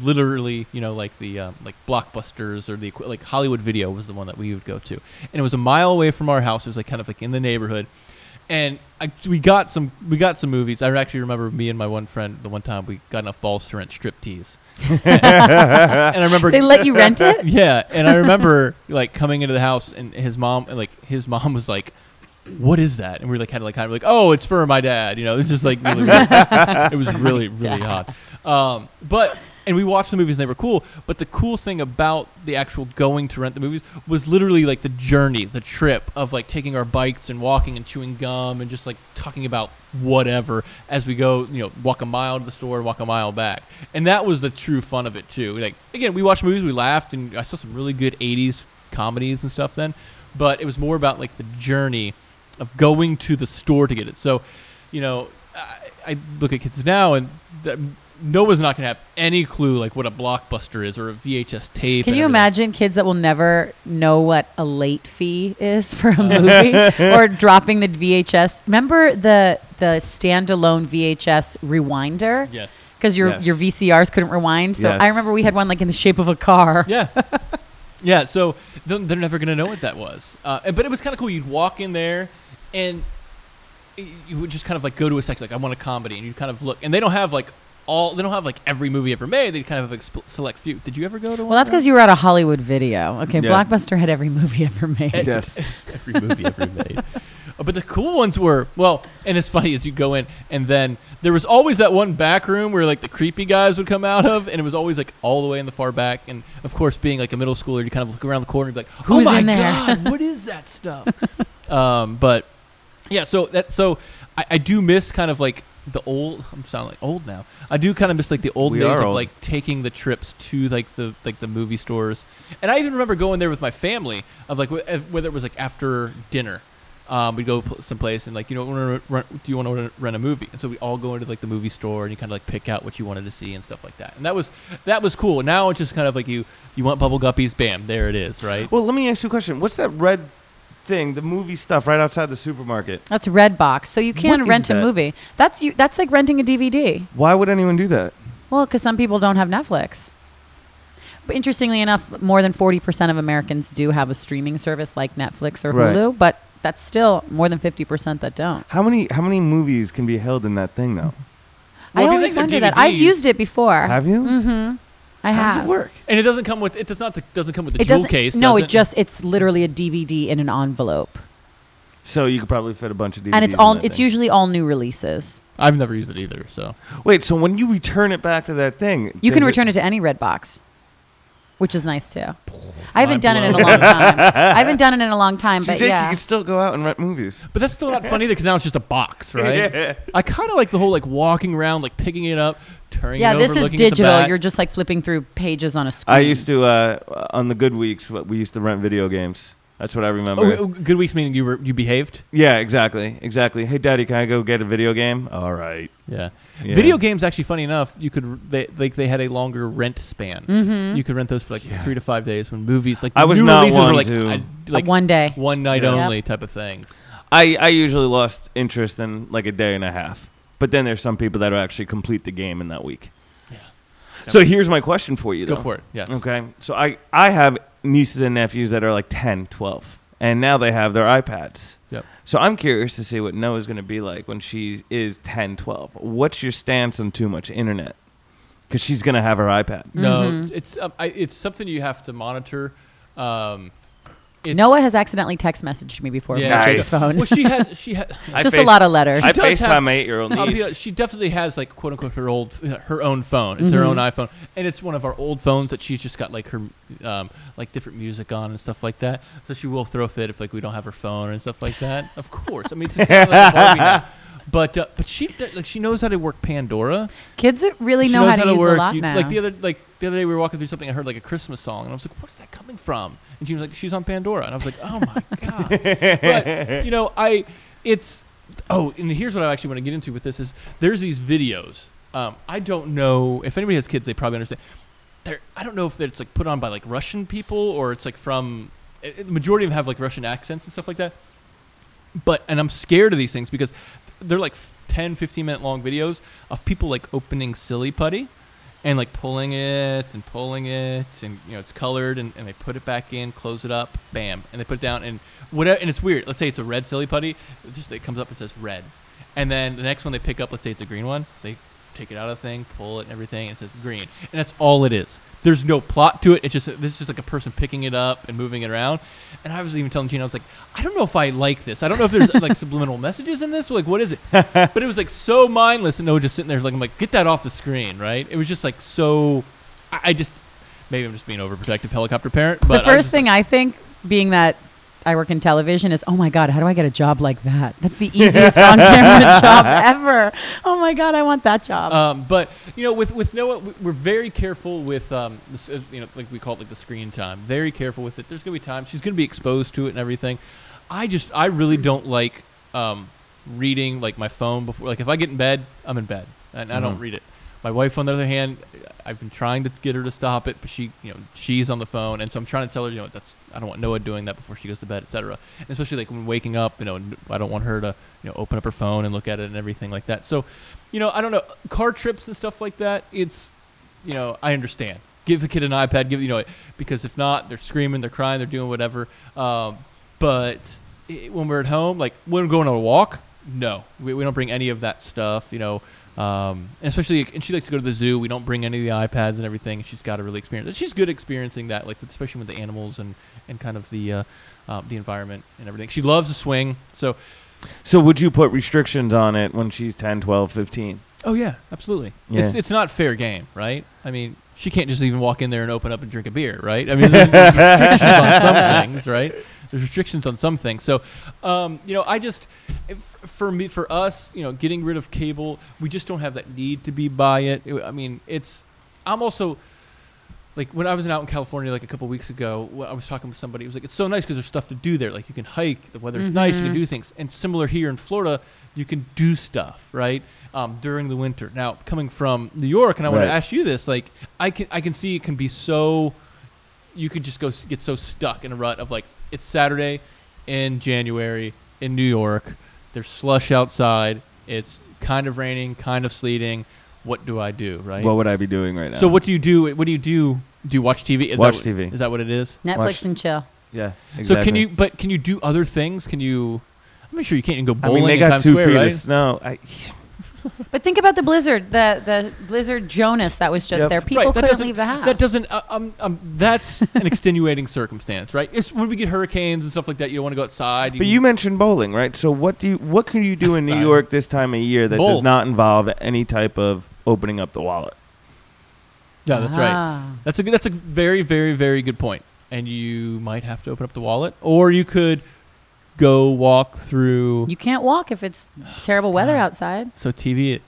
literally, you know, like the um, like blockbusters or the like Hollywood Video was the one that we would go to, and it was a mile away from our house. It was like kind of like in the neighborhood, and I, we got some we got some movies. I actually remember me and my one friend the one time we got enough balls to rent striptease. and I remember They let you rent it? yeah, and I remember like coming into the house and his mom, like his mom was like, "What is that?" And we like had to like kind of like, "Oh, it's for my dad." You know, it's just like really, really- it was really really dad. hot. Um, but and we watched the movies and they were cool. But the cool thing about the actual going to rent the movies was literally like the journey, the trip of like taking our bikes and walking and chewing gum and just like talking about whatever as we go. You know, walk a mile to the store, walk a mile back, and that was the true fun of it too. Like again, we watched movies, we laughed, and I saw some really good '80s comedies and stuff then. But it was more about like the journey of going to the store to get it. So, you know, I, I look at kids now and. th- Noah's not going to have any clue like what a blockbuster is or a VHS tape. Can you everything. imagine kids that will never know what a late fee is for a movie or dropping the VHS? Remember the the standalone VHS rewinder? Yes. Because your Yes. your VCRs couldn't rewind. So Yes. I remember we had one like in the shape of a car. Yeah. yeah. So they're, they're never going to know what that was. Uh, but it was kind of cool. You'd walk in there and you would just kind of like go to a section, like, I want a comedy. And you'd kind of look. And they don't have like all, they don't have like every movie ever made. They kind of have a sp- select few. Did you ever go to one? Well, that's because you were at a Hollywood video. Okay, Yeah. Blockbuster had every movie ever made. Yes. every movie ever made. Uh, But the cool ones were well, and it's funny as you go in, and then there was always that one back room where like the creepy guys would come out of, and it was always like all the way in the far back. And of course, being like a middle schooler, you kind of look around the corner and be like, Who's "Oh my in there?" god, what is that stuff?" um, but yeah, so that so I, I do miss kind of like the old. I'm sounding like old now. I do kind of miss like the old We days are of old. like taking the trips to like the like the movie stores, and I even remember going there with my family of like wh- uh, whether it was like after dinner. Um, we'd go pl- someplace and like you know wanna rent, do you want to rent a movie and so we all go into like the movie store and you kind of like pick out what you wanted to see and stuff like that and that was that was cool now it's just kind of like you you want bubble guppies bam there it is right Well, let me ask you a question. What's that red thing, the movie stuff right outside the supermarket? That's Redbox. So you can What is rent a that? movie. That's you. That's like renting a DVD. Why would anyone do that? Well, because some people don't have Netflix. But interestingly enough, more than forty percent of Americans do have a streaming service like Netflix or Right. Hulu. But that's still more than fifty percent that don't. How many how many movies can be held in that thing though? Well, if I you always think they're wonder that. I've DVDs used it before. Have you? Mm-hmm. I How have. does it work? and it doesn't come with it does not doesn't come with the It jewel doesn't. case no, does it just it's literally a DVD in an envelope, So you could probably fit a bunch of DVDs. and it's in all. that It's thing. usually all new releases. I've never used it either so Wait, so when you return it back to that thing, You can return it. it to any Redbox, which is nice too. I haven't Mind done it in a long time. I haven't done it in a long time, See, but Jake, you yeah. can still go out and rent movies. but that's still not funny because now it's just a box right Yeah. I kind of like the whole like walking around like picking it up turning Yeah, it this over, is looking at the digital. back. You're just like flipping through pages on a screen. I used to uh, on the good weeks. what- We used to rent video games. That's what I remember. Oh, oh, good weeks meaning you were you behaved. yeah, exactly, exactly. Hey, Daddy, can I go get a video game? All right. Yeah. Yeah. Video games actually funny enough, you could they like they had a longer rent span. Mm-hmm. You could rent those for like Yeah. 3 to 5 days when movies like I was new not releases one like to- I- like one day. one night Yeah. only type of things. I I usually lost interest in like a day and a half. But then there's some people that will actually complete the game in that week. Yeah. So here's my question for you. Go though. for it. Yes. Okay. So I I have nieces and nephews that are like 10, 12, and now they have their iPads. Yep. So I'm curious to see what Noah's going to be like when she is 10, 12. What's your stance on too much internet? Because she's going to have her iPad. No, Mhm. it's um, I, it's something you have to monitor. Um, it's, Noah has accidentally text messaged me before Yeah. from Nice. Jake's phone. Well, she has she has I Just a face- lot of letters. I She does FaceTime my eight year old I'll be niece. she definitely has like quote unquote her old her own phone. It's her Mhm. own iPhone, and it's one of our old phones that she's just got like her um, like different music on and stuff like that. So she will throw a fit if like we don't have her phone and stuff like that. Of course, I mean it's just kinda like a Barbie now. But uh, but she d- like she knows how to work Pandora. Kids really she know knows how to use work a lot you- now. Like the other like the other day we were walking through something. I heard like a Christmas song, and I was like, "Where's that coming from?" And she was like, "She's on Pandora," and I was like, "Oh my god!" but you know, I it's oh, and here's what I actually want to get into with this is there's these videos. Um, I don't know if anybody has kids, they probably understand. They're, I don't know if it's like put on by like Russian people or it's like from eh, the majority of them have like Russian accents and stuff like that. But and I'm scared of these things because they're like 10, 15 minute long videos of people like opening silly putty and like pulling it and pulling it and you know it's colored and, and they put it back in close it up bam and they put it down and whatever and it's weird. Let's say it's a red silly putty it just it comes up and says red. And then the next one they pick up let's say it's a green one they take it out of the thing pull it and everything and it says green. And that's all it is. There's no plot to it. It's just this is just like a person picking it up and moving it around. And i was even telling gina i was like i don't know if i like this. I don't know if there's like subliminal messages in this. Like what is it? But it was like so mindless and they were just sitting there like i'm like get that off the screen right? It was just like so i, I just maybe i'm just being overprotective helicopter parent but the first just- thing I think, being that I work in television, is oh my god, how do I get a job like that? That's the easiest on camera job ever. Oh my god, I want that job. Um, but you know, with with Noah, we- we're very careful with um, this, uh, you know, like we call it like the screen time. Very careful with it. There's gonna be times she's gonna be exposed to it and everything. I just, I really don't like um, reading like my phone before. Like if I get in bed, I'm in bed and I don't Mhm. read it. My wife, on the other hand, I've been trying to get her to stop it, but she, you know, she's on the phone, and so I'm trying to tell her, you know, that's I don't want Noah doing that before she goes to bed, etc. Especially like when waking up, you know, I don't want her to, you know, open up her phone and look at it and everything like that. So, you know, I don't know, car trips and stuff like that. It's, you know, I understand. Give the kid an iPad, give you know, because if not, they're screaming, they're crying, they're doing whatever. Um, but i when we're at home, like when we're going on a walk, no, we, we don't bring any of that stuff. You know, um, and especially, and she likes to go to the zoo. We don't bring any of the iPads and everything. She's got to really experience. it. She's good experiencing that, like especially with the animals and and kind of the uh, uh, the environment and everything. She loves to swing. So, So would you put restrictions on it when she's 10, 12, 15? oh yeah, absolutely. Yeah. It's it's not fair game, right? I mean, she can't just even walk in there and open up and drink a beer, right? I mean, there's, there's restrictions on some things, right? There's restrictions on some things. So, um, you know, I just, if, for me, for us, you know, getting rid of cable, we just don't have that need to be by. It- I mean, it's, I'm also, like when I was out in California like a couple weeks ago, I was talking with somebody. It was like it's so nice because there's stuff to do there. Like you can hike, the weather's nice, you can Mhm. do things. And similar here in Florida, you can do stuff right um, during the winter. Now coming from New York, and I want to ask you this: like I can I can see it can be so, you could just go get so stuck in a rut of like it's Saturday in January in New York. There's slush outside. It's kind of raining, kind of sleeting. What do I do? Right. What would I be doing right now? So what do you do? What do you do? Do you watch TV? Is Watch that what- TV. Is that what it is? Netflix watch- and chill. Yeah. So can exactly. you? But can you do other things? Can you? I'm sure you can't even go I bowling mean, they in got Times two Square, feet right? of snow. I, But think about the blizzard, the the blizzard Jonas that was just Yep. there. People that couldn't doesn't- leave the house. That doesn't. Uh, um, um, that's an extenuating circumstance, right? It's when we get hurricanes and stuff like that. You don't want to go outside. but you mentioned bowling, right? So what do you? What can you do in New Fine. York this time of year that Bowl. does not involve any type of opening up the wallet? Yeah, that's right. Ah. That's a good- that's a very very very good point. And you might have to open up the wallet, or you could go walk through. You can't walk if it's terrible weather outside. so TV it.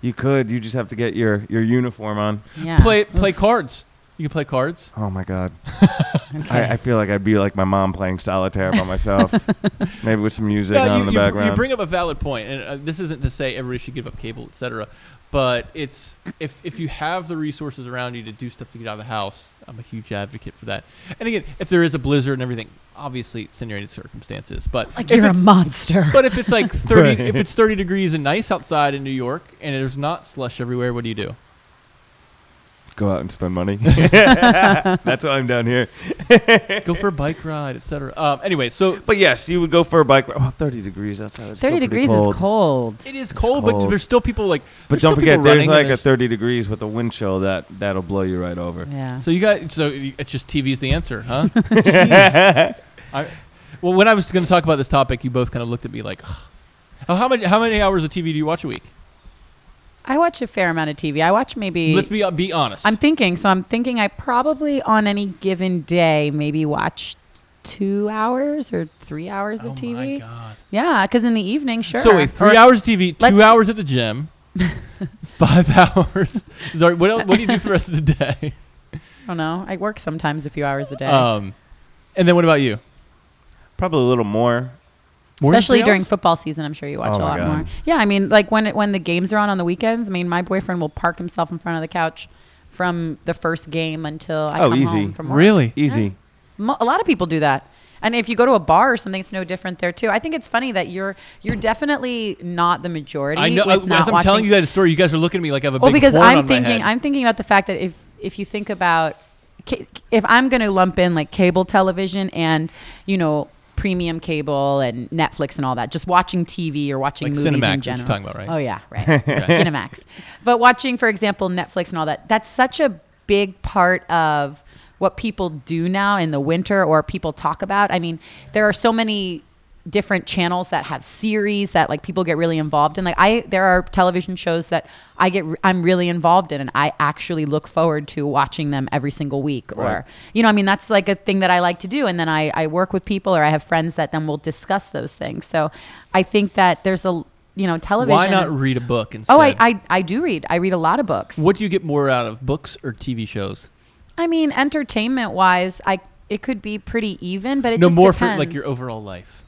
You could. You just have to get your your uniform on. Yeah. Play play cards. You can play cards. Oh my god. Okay. I, I feel like I'd be like my mom playing solitaire by myself, maybe with some music No, on you, in the you br- background. you bring up a valid point, and uh, this isn't to say everybody should give up cable, etc. But it's if if you have the resources around you to do stuff to get out of the house, I'm a huge advocate for that. And again, if there is a blizzard and everything, obviously extenuating circumstances. But like you're a monster. But if it's like 30, Right. if it's 30 degrees and nice outside in New York, and there's not slush everywhere, what do you do? Go out and spend money. That's why I'm down here. Go for a bike ride, etc. Um, anyway, so But yes, you would go for a bike. ride. Well, 30 degrees outside. It's 30 degrees cold. is cold. it is It's cold, but there's still people like. But don't still forget, there's running and like a 30 degrees with a wind chill that that'll blow you right over. Yeah. So you got so it's just TV's the answer, huh? I, well, when I was going to talk about this topic, you both kind of looked at me like, oh, how many how many hours of TV do you watch a week? I watch a fair amount of TV. I watch maybe. Let's be uh, be honest. I'm thinking. So I'm thinking I probably on any given day maybe watch two hours or three hours oh of my TV. god! Yeah, because in the evening, sure. So wait, three Or- hours of TV, two hours at the gym, five hours. Sorry, what else, what do you do for the rest of the day? I don't know. I work sometimes a few hours a day, Um, and then what about you? Probably a little more. Especially during football season. I'm sure you watch Oh a lot God. more. Yeah, I mean, like when it, when the games are on on the weekends. I mean, my boyfriend will park himself in front of the couch from the first game until I Oh, come easy. home from work. Really? Easy. A lot of people do that. And if you go to a bar or something, it's no different there too. I think it's funny that you're you're definitely not the majority. I know. with As I'm watching- telling you that story, you guys are looking at me like I have a well, big because horn I'm thinking. I'm thinking about the fact that if if you think about if I'm going to lump in like cable television and you know premium cable and Netflix and all that, just watching TV or watching Like movies Cinemax, in general. talking about, right? Oh yeah, right. Cinemax. But watching, for example, Netflix and all that, that's such a big part of what people do now in the winter or people talk about. I mean, there are so many different channels that have series that like people get really involved in like i there are television shows that i get i'm really involved in and i actually look forward to watching them every single week Right. or you know i mean that's like a thing that i like to do and then i i work with people or i have friends that then will discuss those things so i think that there's a you know television Why not read a book instead? oh I, I i do read i read a lot of books What do you get more out of books or TV shows? i mean entertainment wise i it could be pretty even but it no more depends. for like your overall life.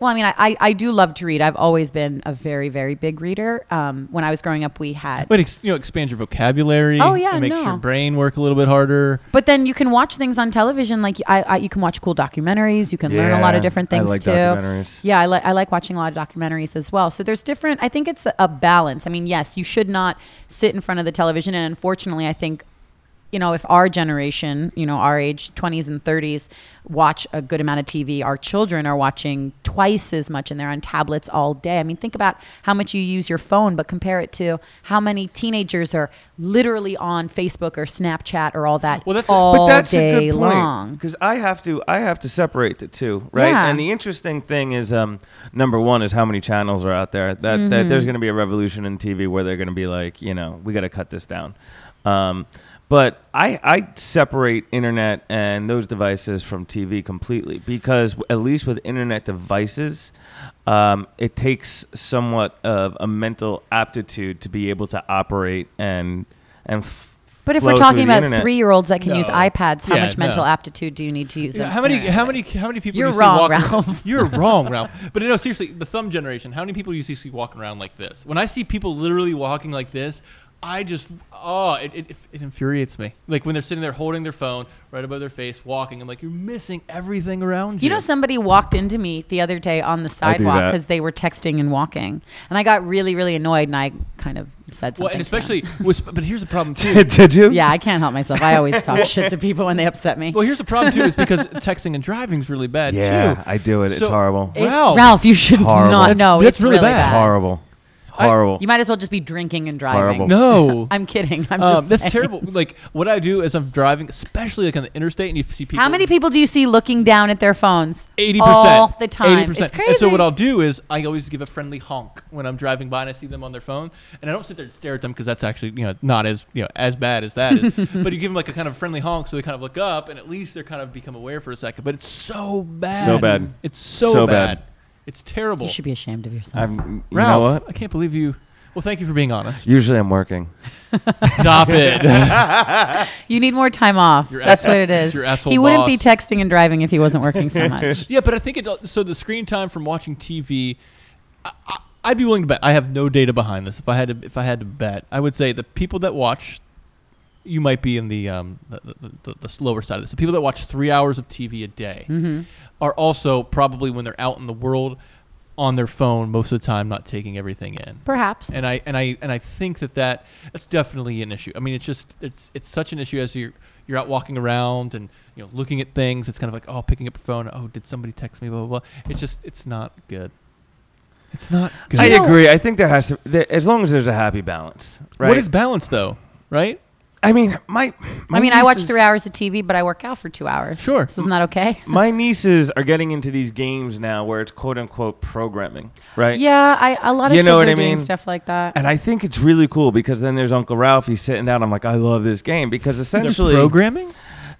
Well, I mean, I, I, I do love to read. I've always been a very, very big reader. Um, when I was growing up, we had. But ex- you know, expand your vocabulary. Oh, yeah, it makes no. your brain work a little bit harder. But then you can watch things on television. Like I, I you can watch cool documentaries. You can learn a lot of Yeah, different I things like too. documentaries. Yeah, I like I like watching a lot of documentaries as well. So there's different. I think it's a balance. I mean, yes, you should not sit in front of the television. And unfortunately, I think, you know, if our generation, you know, our age, 20s and 30s, watch a good amount of TV, our children are watching twice as much, and they're on tablets all day. I mean, think about how much you use your phone, but compare it to how many teenagers are literally on Facebook or Snapchat or all that Well, that's a- but that's day a good point long. because I have to I have to separate the two, right? Yeah. And the interesting thing is, um, number one is how many channels are out there. That, that Mm-hmm. there's going to be a revolution in TV where they're going to be like, you know, we got to cut this down. Um, but I I separate internet and those devices from TV completely because at least with internet devices. Um, it takes somewhat of a mental aptitude to be able to operate and and f- But if flow we're talking about three-year-olds that can use iPads, how Yeah, much mental no. aptitude do you need to use? Yeah, how many? How many? How many people? You're do you wrong, see walking, Ralph. You're wrong, Ralph. But no, seriously, the thumb generation. How many people do you see walking around like this? When I see people literally walking like this, I just oh, it, it, it infuriates me. Like when they're sitting there holding their phone right above their face, walking. I'm like, you're missing everything around you. You know, somebody walked into me the other day on the sidewalk that. because they were texting and walking, and I got really, really annoyed, and I kind of said something. well, and especially with, but here's the problem too. Did you? yeah, I can't help myself. I always talk shit to people when they upset me. Well, here's the problem too, is because texting and driving is really bad Yeah, too. I do it. It's horrible. It's- Ralph. Ralph, you should Horrible. not know. that's it's really really, bad. bad. Horrible. I- Horrible. You might as well just be drinking and driving. Horrible. No, I'm kidding. I'm um, just that's saying. terrible. Like what I do is I'm driving, especially like on the interstate, and you see people. How many people do you see looking down at their phones? Eighty percent all the time. 80%. It's crazy. And so what I'll do is I always give a friendly honk when I'm driving by and I see them on their phone, and I don't sit there and stare at them because that's actually you know not as you know as bad as that is. but you give them like a kind of friendly honk so they kind of look up and at least they're kind of become aware for a second. But it's so bad. So bad. It's so, So bad. bad. It's terrible. you should be ashamed of yourself. I'm, you Ralph, know what? I can't believe you. Well, thank you for being honest. Usually I'm working. Stop it. You need more time off. Your That's ass- what it is. your asshole he wouldn't be texting and driving if he wasn't working so much. Yeah, but I think it. So the screen time from watching TV, I, I, I'd be willing to bet. I have no data behind this. If I had to, if I had to bet, I would say the people that watch, you might be in the um the, the, the, the slower side of this. The people that watch three hours of TV a day hmm are also probably when they're out in the world on their phone most of the time, not taking everything in. Perhaps. And I and I and I think that that that's definitely an issue. I mean, it's just it's it's such an issue as you're you're out walking around and you know looking at things. It's kind of like oh, picking up your phone. Oh, did somebody text me? Blah blah blah. It's just it's not good. It's not good. I agree. I think there has to, there, as long as there's a happy balance, right? What is balance though? Right? I mean, my, my I mean, I watch nieces- three hours of TV, but I work out for two hours. Sure. So isn't that okay? My nieces are getting into these games now where it's quote unquote programming, right? Yeah, I a lot of You kids know are what I doing mean? stuff like that. And I think it's really cool because then there's Uncle Ralph. He's sitting down. I'm like, I love this game because They're essentially, programming.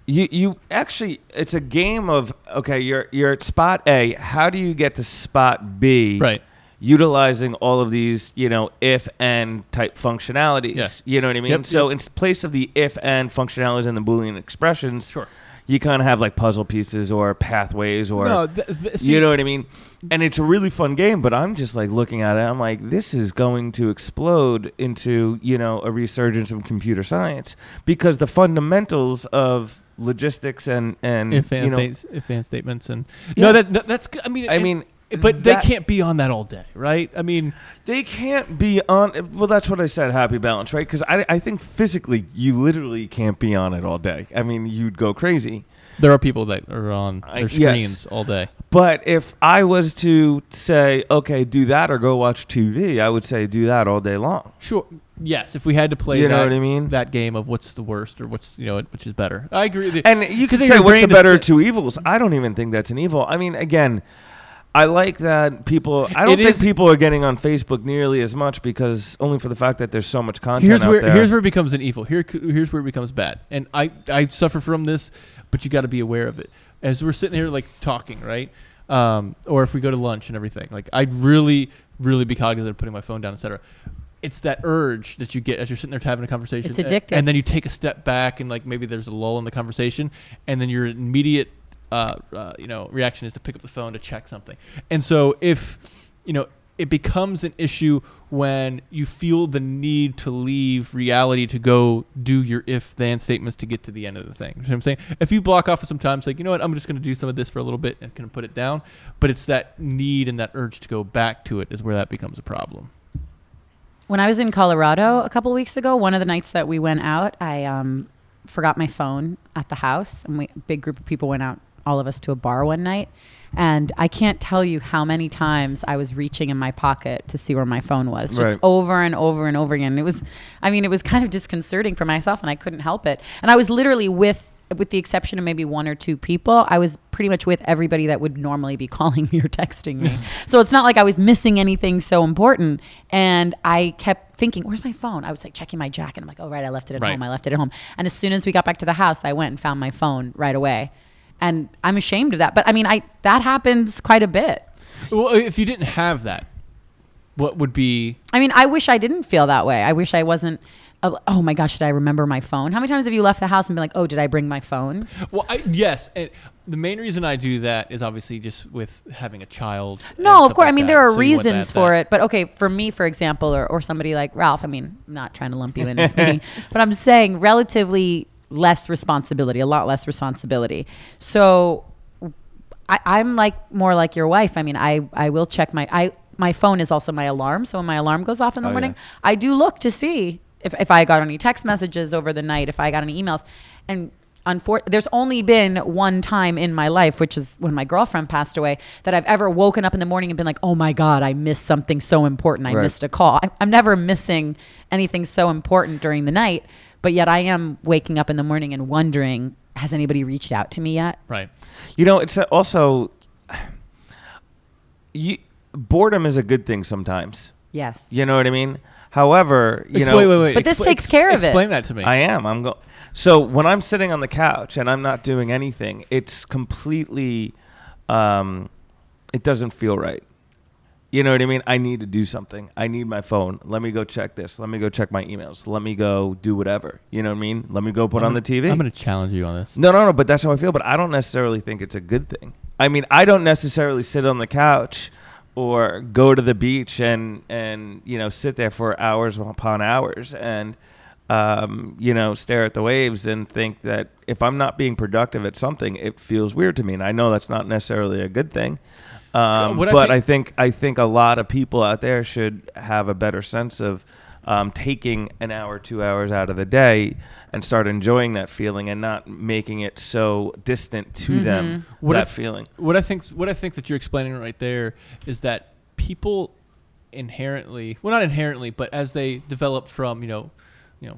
you you actually it's a game of okay, you're you're at spot A. How do you get to spot B? Right. Utilizing all of these, you know, if and type functionalities. Yeah. You know what I mean? Yep, so yep. in place of the if and functionalities and the Boolean expressions, Sure. you kind of have like puzzle pieces or pathways or no, th- th- see, you know what I mean? And it's a really fun game, but I'm just like looking at it. I'm like, this is going to explode into, you know, a resurgence of computer science because the fundamentals of logistics and and if and you know, things- if and statements and Yeah. no, that, that that's good. I mean, I it- mean, but that- they can't be on that all day, right? I mean, They can't be on. Well, that's what I said. Happy balance, right? Because I, I think physically, you literally can't be on it all day. I mean, you'd go crazy. there are people that are on I- their yes. screens all day. But if I was to say, okay, do that or go watch TV, I would say do that all day long. Sure. Yes, if we had to play, You know what I mean? That game of what's the worst or what's you know which is better. I agree. With you. And you could say, what's the brain is better of two evils? I don't even think that's an evil. I mean, again, I like that people. I don't It think is- people are getting on Facebook nearly as much because only for the fact that there's so much content here's out where there. here's where it becomes an evil. Here here's where it becomes bad. And I I suffer from this, but you got to be aware of it. As we're sitting here like talking, right? Um, or if we go to lunch and everything, like I'd really really be cognizant of putting my phone down, etc. It's that urge that you get as you're sitting there having a conversation. It's a- addictive. And then you take a step back and like maybe there's a lull in the conversation, and then your immediate uh, uh, you know reaction is to pick up the phone to check something. And so if you know it becomes an issue when you feel the need to leave reality to go do your if then statements to get to the end of the thing. You know what I'm saying? If you block off sometimes like, you know what, I'm just gonna do some of this for a little bit and kind of put it down. But it's that need and that urge to go back to it is where that becomes a problem. When I was in Colorado a couple weeks ago, one of the nights that we went out, I um, forgot my phone at the house, and we a big group of people went out, all of us to a bar one night. And I can't tell you how many times I was reaching in my pocket to see where my phone was, just Right. over and over and over again. It was, I mean, it was kind of disconcerting for myself, and I couldn't help it. And I was literally with, with the exception of maybe one or two people, I was pretty much with everybody that would normally be calling me or texting me. so it's not like I was missing anything so important. And I kept thinking, "Where's my phone?" I was like checking my jacket. I'm like, "Oh right, I left it at Right. home. I left it at home." And as soon as we got back to the house, I went and found my phone right away. And I'm ashamed of that. But I mean, I that happens quite a bit. Well, if you didn't have that, what would be I mean, I wish I didn't feel that way. I wish I wasn't. Uh, oh my gosh, did I remember my phone? How many times have you left the house and been like, "Oh, did I bring my phone?" well, I, yes, and the main reason I do that is obviously just with having a child. No, of course. like I mean, that. there are So reasons that- for that- it. But okay, for me, for example, or, or somebody like Ralph, I mean, I'm not trying to lump you in with me, but I'm saying relatively less responsibility, a lot less responsibility. So I, I'm like more like your wife. I mean, I, I will check my I my phone is also my alarm. So when my alarm goes off in the Oh, morning, yeah. I do look to see if, if I got any text messages over the night, if I got any emails. And unfor- there's only been one time in my life, which is when my girlfriend passed away, that I've ever woken up in the morning and been like, oh my God, I missed something so important. I Right. missed a call. I, I'm never missing anything so important during the night. But yet I am waking up in the morning and wondering, has anybody reached out to me yet? Right. You know, it's also you boredom is a good thing sometimes. Yes. You know what I mean? However, you Ex- know, wait, wait, wait. But this Expl- takes ex- care of it. Explain that to me. I am. I'm going. So when I'm sitting on the couch and I'm not doing anything, it's completely. Um, it doesn't feel right. You know what I mean? I need to do something. I need my phone. Let me go check this. Let me go check my emails. Let me go do whatever. You know what I mean? Let me go put I'm on the gonna- TV. I'm going to challenge you on this. No, no, no. But that's how I feel. But I don't necessarily think it's a good thing. I mean, I don't necessarily sit on the couch or go to the beach and and you know sit there for hours upon hours and um, you know stare at the waves and think that if I'm not being productive at something, it feels weird to me. And I know that's not necessarily a good thing. Um, what I but think- I think I think a lot of people out there should have a better sense of um, taking an hour, two hours out of the day and start enjoying that feeling and not making it so distant to them. What that if- feeling. What I think, what I think that you're explaining right there is that people inherently, well, not inherently, but as they develop from, you know, you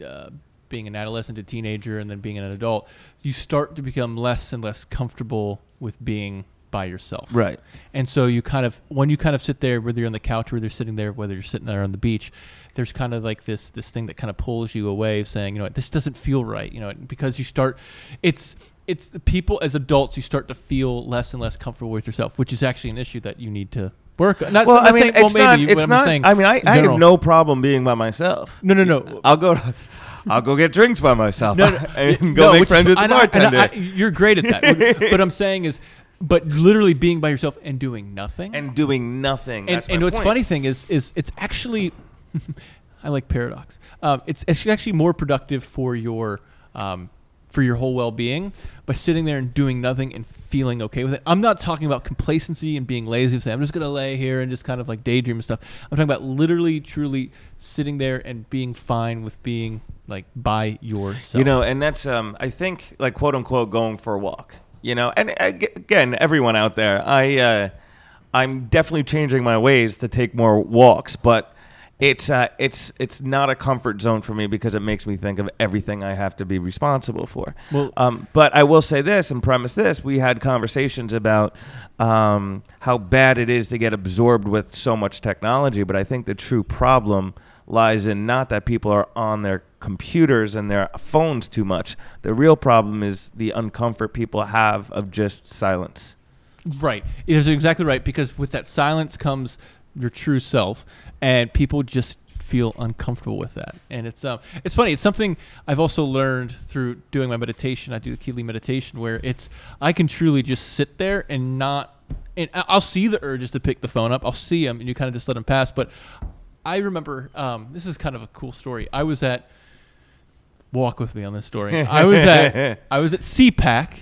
know, uh, being an adolescent to teenager and then being an adult, you start to become less and less comfortable with being by yourself. Right. And so you kind of when you kind of sit there, whether you're on the couch, whether you're sitting there, whether you're sitting there on the beach, there's kind of like this this thing that kind of pulls you away, saying, you know, this doesn't feel right, you know, because you start, it's it's the people as adults, you start to feel less and less comfortable with yourself, which is actually an issue that you need to work. on. Not, Well, I'm I mean, saying, well, it's maybe, not. but It's not. saying I mean, I, I have no problem being by myself. no, no, no. I'll go. To, I'll go get drinks by myself. No, no, and go no, make friends with the I know- I bartender. I- you're great at that. What, what I'm saying is, but literally being by yourself and doing nothing. and doing nothing. and, That's and what's point. funny thing is is it's actually I like paradox. Um, it's it's actually more productive for your um, for your whole well-being by sitting there and doing nothing and feeling okay with it. I'm not talking about complacency and being lazy and saying I'm just gonna lay here and just kind of like daydream and stuff. I'm talking about literally, truly sitting there and being fine with being like by yourself. You know, and that's um, I think like quote unquote going for a walk. You know, and again, everyone out there, I uh, I'm definitely changing my ways to take more walks, but it's uh, it's it's not a comfort zone for me because it makes me think of everything I have to be responsible for. Well- um, but I will say this and premise this: we had conversations about um, how bad it is to get absorbed with so much technology. But I think the true problem lies in not that people are on their computers and their phones too much. The real problem is the uncomfort people have of just silence. Right. It is exactly right because with that silence comes your true self, and people just feel uncomfortable with that. And it's um, it's funny. It's something I've also learned through doing my meditation. I do the Keeley meditation, where it's I can truly just sit there and not. And I'll see the urges to pick the phone up. I'll see them, and you kind of just let them pass. But I remember um, this is kind of a cool story. I was at walk with me on this story. I was at I was at CPAC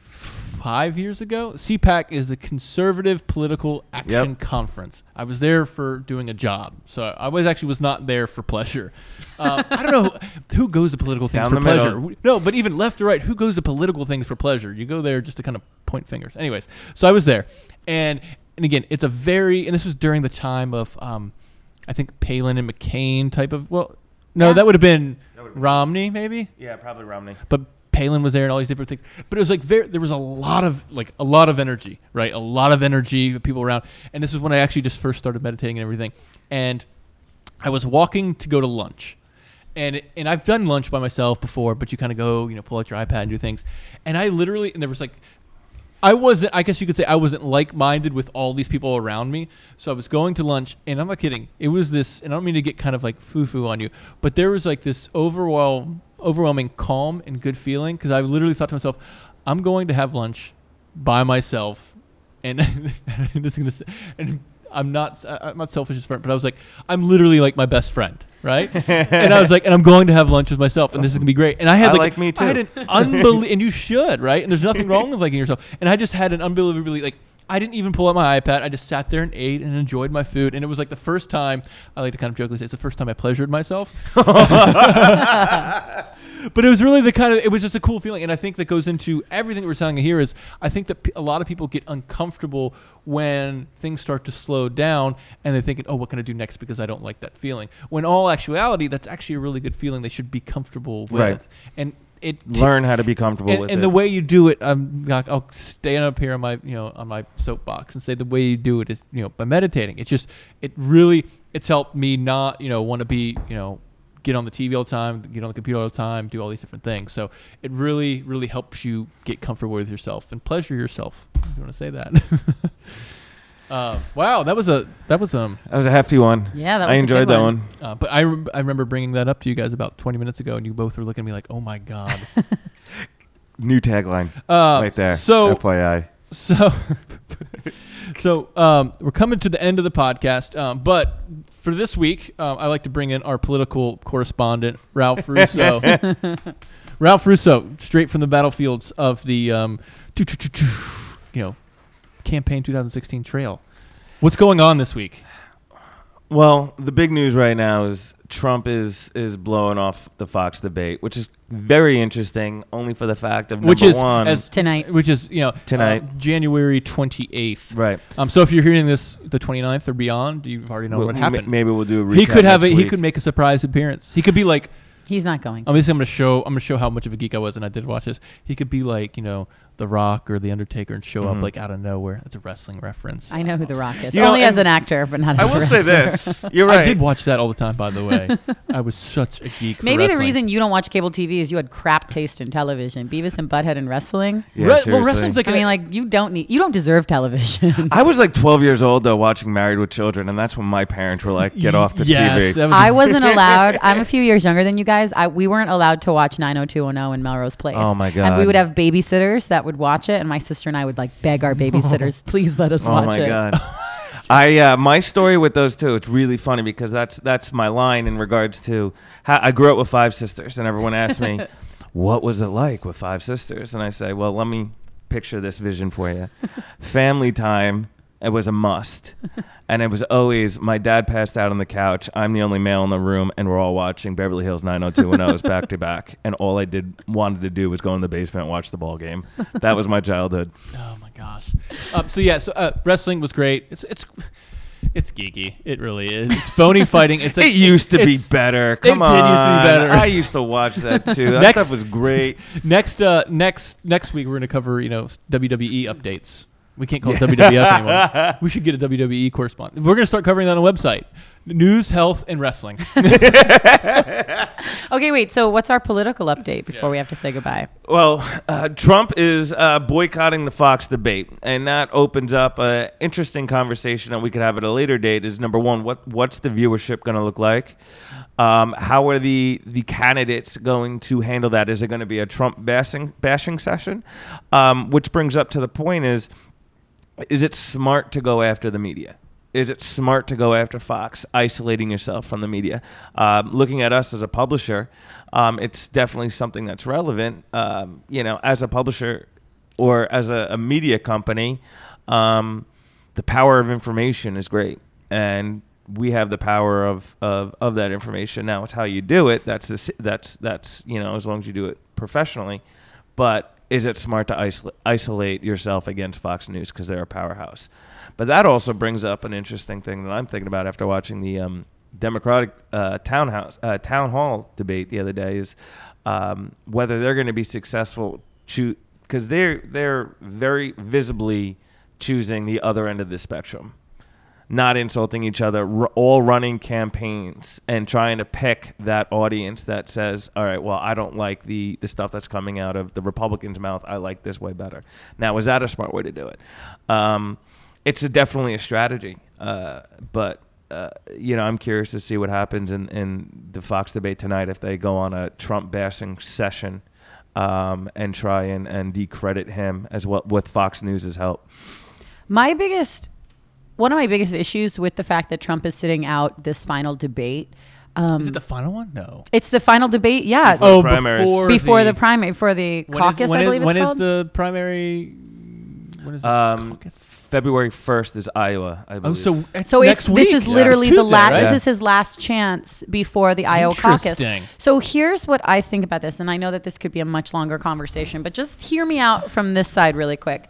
five years ago. CPAC is the Conservative Political Action Yep. Conference. I was there for doing a job, so I was actually was not there for pleasure. Um, I don't know who goes to political things Down for pleasure. middle. No, but even left or right, who goes to political things for pleasure? You go there just to kind of point fingers. Anyways, so I was there, and and again, it's a very and this was during the time of um, I think Palin and McCain type of well, no, Yeah. that would have been That would've been- Romney maybe Yeah, probably Romney. but Palin was there and all these different things. But it was like very, there was a lot of like a lot of energy, right? A lot of energy, people around. And this is when I actually just first started meditating and everything. And I was walking to go to lunch. And and I've done lunch by myself before, but you kind of go, you know, pull out your iPad and do things. And I literally and there was like I wasn't. I guess you could say I wasn't like-minded with all these people around me. So I was going to lunch, and I'm not kidding. It was this, and I don't mean to get kind of like foo-foo on you, but there was like this overwhelm, overwhelming calm and good feeling because I literally thought to myself, I'm going to have lunch by myself, and this is gonna, and I'm not, I'm not selfish as friend, but I was like, I'm literally like my best friend, right? and I was like, and I'm going to have lunch with myself, and this is gonna be great. And I had I like, like me too. I had an unbelievable, and you should, right? And there's nothing wrong with liking yourself. And I just had an unbelievably like. I didn't even pull out my iPad. I just sat there and ate and enjoyed my food. And it was like the first time, I like to kind of jokingly say, it's the first time I pleasured myself. but it was really the kind of, it was just a cool feeling. And I think that goes into everything we're saying here is I think that p- a lot of people get uncomfortable when things start to slow down and they're thinking, oh, what can I do next because I don't like that feeling. When all actuality, that's actually a really good feeling they should be comfortable with. Right. And it Learn how to be comfortable and, with and it. the way you do it, I'm like, I'll stand up here on my, you know, on my soapbox and say the way you do it is, you know, by meditating. It's just, it really, it's helped me not, you know, want to be, you know, get on the TV all the time, get on the computer all the time, do all these different things. So it really, really helps you get comfortable with yourself and pleasure yourself. If you want to say that. uh, wow, that was a that was um. that was a hefty one. Yeah, that I was a enjoyed good that one. one. Uh, but I, rem- I remember bringing that up to you guys about 20 minutes ago, and you both were looking at me like, "Oh my god!" New tagline Uh, right there. So FYI. So, so um, we're coming to the end of the podcast, um, but for this week, um, I like to bring in our political correspondent, Ralph Russo. Ralph Russo, straight from the battlefields of the, um, you know, campaign 2016 trail. What's going on this week? Well, the big news right now is Trump is is blowing off the Fox debate, which is very interesting. Only for the fact of number which is one, as Tonight. which is you know Tonight. uh, January 28th. right. Um, so if you're hearing this the 29th or beyond, you already know Well, what m- happened. Maybe we'll do a recap he could have a, he could make a surprise appearance. He could be like He's not going. I'm I'm gonna show I'm gonna show how much of a geek I was and I did watch this. He could be like, you know, The Rock or The Undertaker and show Mhm. up like out of nowhere. That's a wrestling reference. I know who The Rock is. You know, Only as an actor, but not as I a will say wrestler. this. You're right. I did watch that all the time, by the way. I was such a geek. For Maybe the reason you don't watch cable TV is you had crap taste in television. Beavis and Butthead and wrestling. Yeah, Re- well, seriously. wrestling's like I a- mean, like you don't need, you don't deserve television. I was like 12 years old though, watching Married with Children, and that's when my parents were like, "Get off the yes, TV." that was I wasn't allowed. I'm a few years younger than you guys. I we weren't allowed to watch 90210 in Melrose Place. Oh, my god! And God. we would have babysitters that would watch it, and my sister and I would like beg our babysitters, please let us Oh watch it. Oh my god. I uh, my story with those two. It's really funny because that's that's my line in regards to how I grew up with five sisters, and everyone asked me, what was it like with five sisters? And I say, well, let me picture this vision for you. Family time, it was a must. And it was always my dad passed out on the couch. I'm the only male in the room, and we're all watching Beverly Hills 90210s back to back. And all I did wanted to do was go in the basement and watch the ball game. That was my childhood. Oh my gosh. Um, so yeah, so uh, wrestling was great. It's it's it's geeky. It really is. It's phony fighting. It's like, it used to be better. it Come did on. used to be better. I used to watch that too. That Next- stuff was great. Next uh next next week we're gonna cover you know WWE updates. We can't call it WWF anymore. We should get a WWE correspondent. We're gonna start covering that on the website. News, health, and wrestling. Okay, wait. So, what's our political update before we have to say goodbye? Well, uh, Trump is uh, boycotting the Fox debate, and that opens up an interesting conversation that we could have at a later date. Is number one, what what's the viewership going to look like? Um, how are the the candidates going to handle that? Is it going to be a Trump bashing bashing session? Um, which brings up to the point is, is it smart to go after the media? Is it smart to go after Fox, isolating yourself from the media? Um, looking at us as a publisher, um, it's definitely something that's relevant. Um, you know, as a publisher or as a, a media company, um, the power of information is great, and we have the power of, of, of that information. Now, it's how you do it. That's that's that's you know, as long as you do it professionally. But is it smart to isolate, yourself against Fox News because they're a powerhouse? But that also brings up an interesting thing that I'm thinking about after watching the um, Democratic uh, townhouse uh, town hall debate the other day is um, whether they're going to be successful because they're they're very visibly choosing the other end of the spectrum not insulting each other, r- all running campaigns and trying to pick that audience that says, "All right, well, I don't like the the stuff that's coming out of the Republicans' mouth. I like this way better." Now, is that a smart way to do it? Um, it's a, definitely a strategy, uh, but. Uh, you know, I'm curious to see what happens in, in the Fox debate tonight if they go on a Trump bashing session um, and try and, and decredit him as well with Fox News' help. My biggest, one of my biggest issues with the fact that Trump is sitting out this final debate. Um, Is it the final one? No. it's the final debate, yeah. Before Oh, primaries. before before the, the primary, for the caucus, when I believe when it's is called. the primary? When is the Um, caucus? February 1st is Iowa, I Oh, so it's So next it's, this week. is Yeah. literally the last. right? This Yeah. is his last chance before the Iowa caucus. Interesting. So here's what I think about this, and I know that this could be a much longer conversation, but just hear me out from this side really quick.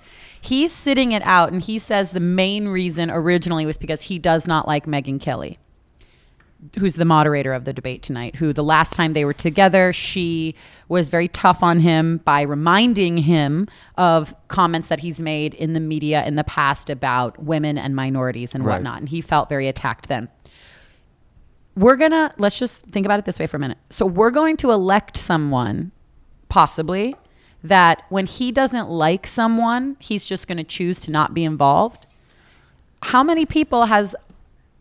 He's sitting it out, and he says the main reason originally was because he does not like Megyn Kelly, who's the moderator of the debate tonight. Who the last time they were together, she was very tough on him by reminding him of comments that he's made in the media in the past about women and minorities and Right. whatnot, and he felt very attacked then we're gonna let's just think about it this way for a minute. So we're going to elect someone, possibly, that when he doesn't like someone, he's just gonna choose to not be involved. How many people has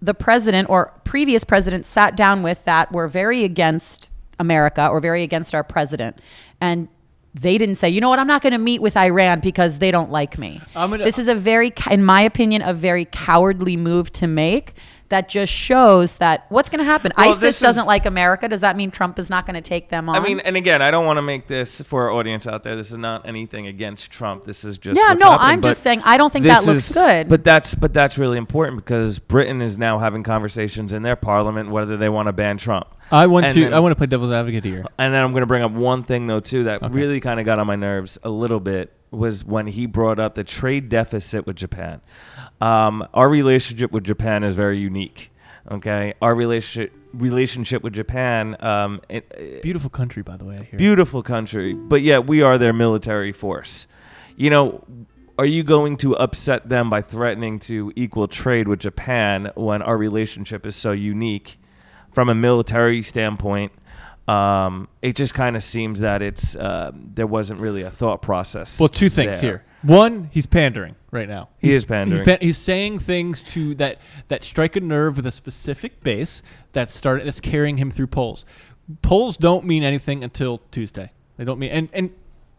the president or previous president sat down with that were very against America or very against our president and they didn't say, you know what, I'm not going to meet with Iran because they don't like me. Gonna- this is a very, in my opinion, a very cowardly move to make that just shows that what's going to happen. Well, ISIS doesn't like America. Does that mean Trump is not going to take them on? I mean, and again, I don't want to make this for our audience out there. This is not anything against Trump. This is just Yeah, what's no, happening, I'm just saying I don't think that looks is- good. But that's but that's really important because Britain is now having conversations in their parliament whether they want to ban Trump. I want And to. then- I want to play devil's advocate here. And then I'm going to bring up one thing though too that Okay. really kind of got on my nerves a little bit was when he brought up the trade deficit with Japan. Um, our relationship with Japan is very unique. Okay, our relationship relationship with Japan, um, it, it- Beautiful country, by the way. I hear. beautiful country, but yet we are their military force. You know, are you going to upset them by threatening to equal trade with Japan when our relationship is so unique from a military standpoint? Um, it just kind of seems that it's uh, there wasn't really a thought process. Well, two things there. here. One, he's pandering right now. He He's- is pandering. He's, pa- he's saying things to that that strike a nerve with a specific base that's started that's carrying him through polls. Polls don't mean anything until Tuesday. They don't mean and and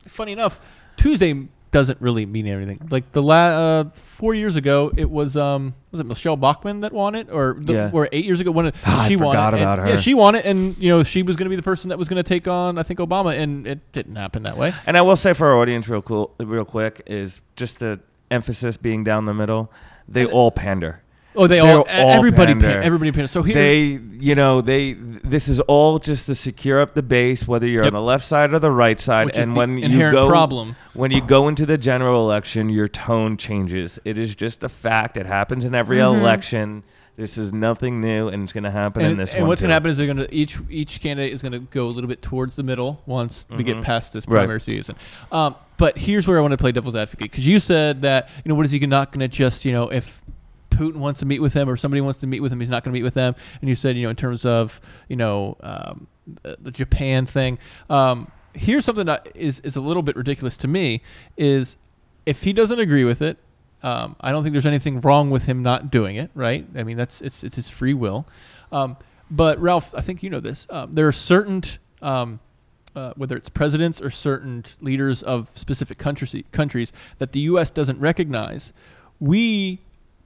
funny enough, Tuesday doesn't really mean anything. Like the la- uh, four years ago, it was um was it Michele Bachmann that won it, or the, Yeah. or eight years ago when it, I she won forgot it. and- her. Yeah, she won it, and you know she was going to be the person that was going to take on I think Obama, and it didn't happen that way. And I will say for our audience, real cool, real quick, is just the emphasis being down the middle. They all pander. Oh, they all, all everybody pander. pan, everybody pan. So here, They, you know, they. This is all just to secure up the base, whether you're Yep. on the left side or the right side. which and when you go, problem. when you go into the general election, your tone changes. It is just a fact. It happens in every Mhm. election. This is nothing new, and it's going to happen in this and one. what's going to happen is they're going to each each candidate is going to go a little bit towards the middle once we get Mhm. past this Right. primary season. Um, but here's where I want to play devil's advocate because you said that you know what is he not going to just you know if Putin wants to meet with him or somebody wants to meet with him, he's not going to meet with them. And you said you know in terms of you know um, the, the Japan thing. Um, here's something that is is a little bit ridiculous to me is if he doesn't agree with it. Um, I don't think there's anything wrong with him not doing it, right? I mean, that's it's it's his free will. Um, but Ralph, I think you know this. Um, there are certain, um, uh, whether it's presidents or certain leaders of specific countries, countries that the U.S. doesn't recognize. We,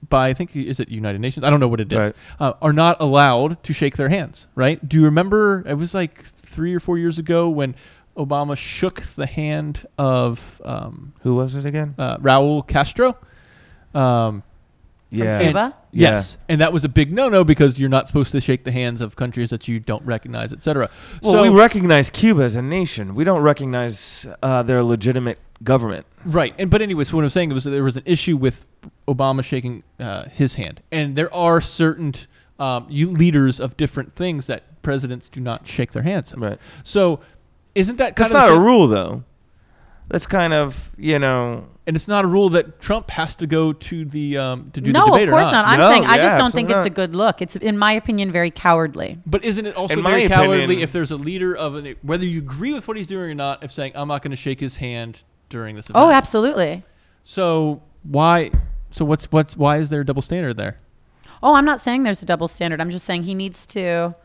by I think is it United Nations? I don't know what it is. Right. Uh, are not allowed to shake their hands. Right? Do you remember? It was like three or four years ago when Obama shook the hand of um, Who was it again? uh, Raul Castro. Um, Yeah. Cuba? Yeah. Yes, and that was a big no-no because you're not supposed to shake the hands of countries that you don't recognize, etc. Well, so we recognize Cuba as a nation. We don't recognize uh, their legitimate government. right, and but anyway, so what I'm saying was that there was an issue with Obama shaking uh, his hand, and there are certain um, you leaders of different things that presidents do not shake their hands. in. Right. So, isn't that kind That's of not a same- rule, though. That's kind of you know. And it's not a rule that Trump has to go to the um, to do no, the debate No, of course or not. I'm No, saying I yeah, just don't think absolutely it's a good look. It's, in my opinion, very cowardly. But isn't it also In my very opinion- cowardly if there's a leader of an, whether you agree with what he's doing or not, if saying I'm not going to shake his hand during this event? Oh, absolutely. So why? So what's what's why is there a double standard there? Oh, I'm not saying there's a double standard. I'm just saying he needs to.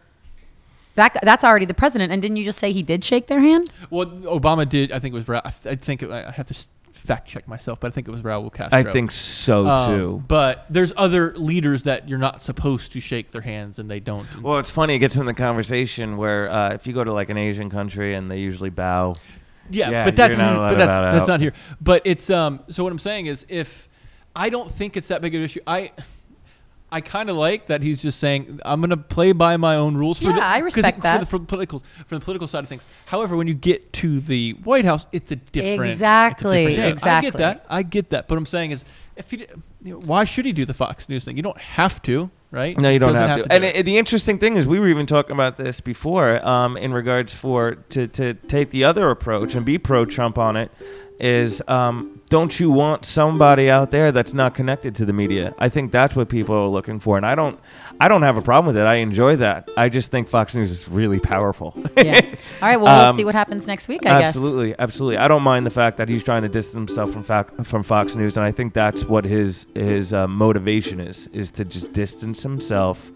That that's already the president. And didn't you just say he did shake their hand? Well, Obama did. I think it was. Ra- I I think it, I have to fact check myself, but I think it was Raul Castro. I think so Um, too. But there's other leaders that you're not supposed to shake their hands, and they don't. Well, it's funny. It gets in the conversation where uh, if you go to like an Asian country and they usually bow. Yeah, Yeah, but that's not but that's that's out. not here. But it's um. So what I'm saying is, if I don't think it's that big of an issue, I. I kind of like that he's just saying I'm going to play by my own rules. For Yeah, the, I 'cause respect for that. The, for the political for the political side of things. However, when you get to the White House, it's a different. it's a Exactly, different thing. I get that. I get that. But what I'm saying is, if he, you know, why should he do the Fox News thing? You don't have to, right? No, you don't Doesn't have, to. do And it. it, the interesting thing is, we were even talking about this before, um, in regards for to to take the other approach and be pro Trump on it. Is um, don't you want somebody out there that's not connected to the media? I think that's what people are looking for, and I don't, I don't have a problem with it. I enjoy that. I just think Fox News is really powerful. Yeah. All right. Well, we'll Um, see what happens next week. I guess. absolutely, absolutely. I don't mind the fact that he's trying to distance himself from fac- from Fox News, and I think that's what his his uh, motivation is: is to just distance himself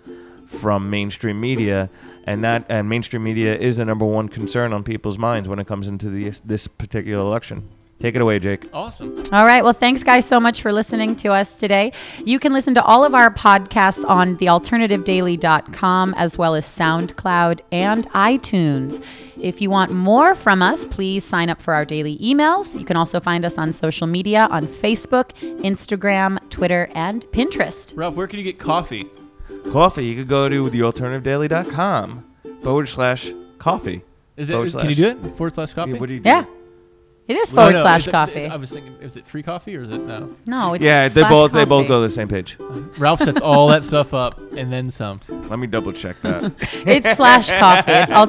from mainstream media, and that and mainstream media is the number one concern on people's minds when it comes into the, this particular election. Take it away, Jake. awesome. All right. Well, thanks, guys, so much for listening to us today. You can listen to all of our podcasts on thealternativedaily.com as well as SoundCloud and iTunes. If you want more from us, please sign up for our daily emails. You can also find us on social media on Facebook, Instagram, Twitter, and Pinterest. Ralph, where can you get coffee? Coffee. You could go to thealternativedaily.com forward slash coffee. Is it? Forward is- can you do it? Forward slash coffee. What do you do? Yeah. It is forward no, slash is it- coffee. I was thinking, is it free coffee or is it no? no, it's Yeah, they slash both they both go to the same page. Ralph sets all that stuff up and then some. Let me double check that. It's slash coffee. It's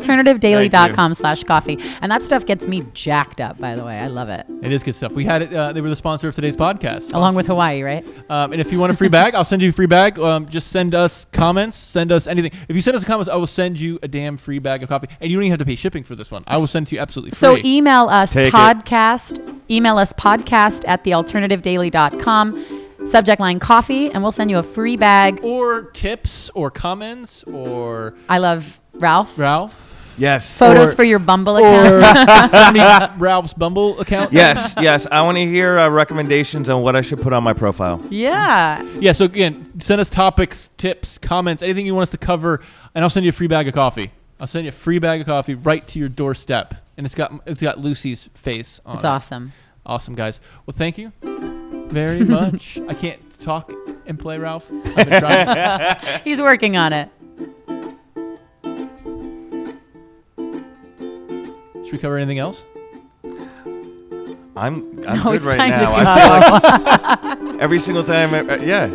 alternativedaily.com slash coffee. And that stuff gets me jacked up, by the way. I love it. It is good stuff. We had it. Uh, they were the sponsor of today's podcast. Along with Hawaii, right? Um, and if you want a free bag, I'll send you a free bag. Um, just send us comments. Send us anything. If you send us comments, I will send you a damn free bag of coffee. And you don't even have to pay shipping for this one. I will send it to you absolutely free. So email us Take it. Podcast. Email us podcast at thealternativedaily.com. Subject line coffee, and we'll send you a free bag. or tips or comments or I love Ralph. Ralph. Yes. Photos Or- for your Bumble or account. send me Ralph's Bumble account. yes, yes. I want to hear uh, recommendations on what I should put on my profile. yeah. Yeah. So again, send us topics, tips, comments, anything you want us to cover, and I'll send you a free bag of coffee. I'll send you a free bag of coffee right to your doorstep, and it's got it's got Lucy's face on it. It's it. awesome. Awesome, guys. Well, thank you very much. I can't talk and play Ralph. I've been trying. He's working on it. Should we cover anything else? I'm I'm No, good it's right time to now. I feel like every single time, I, uh, yeah,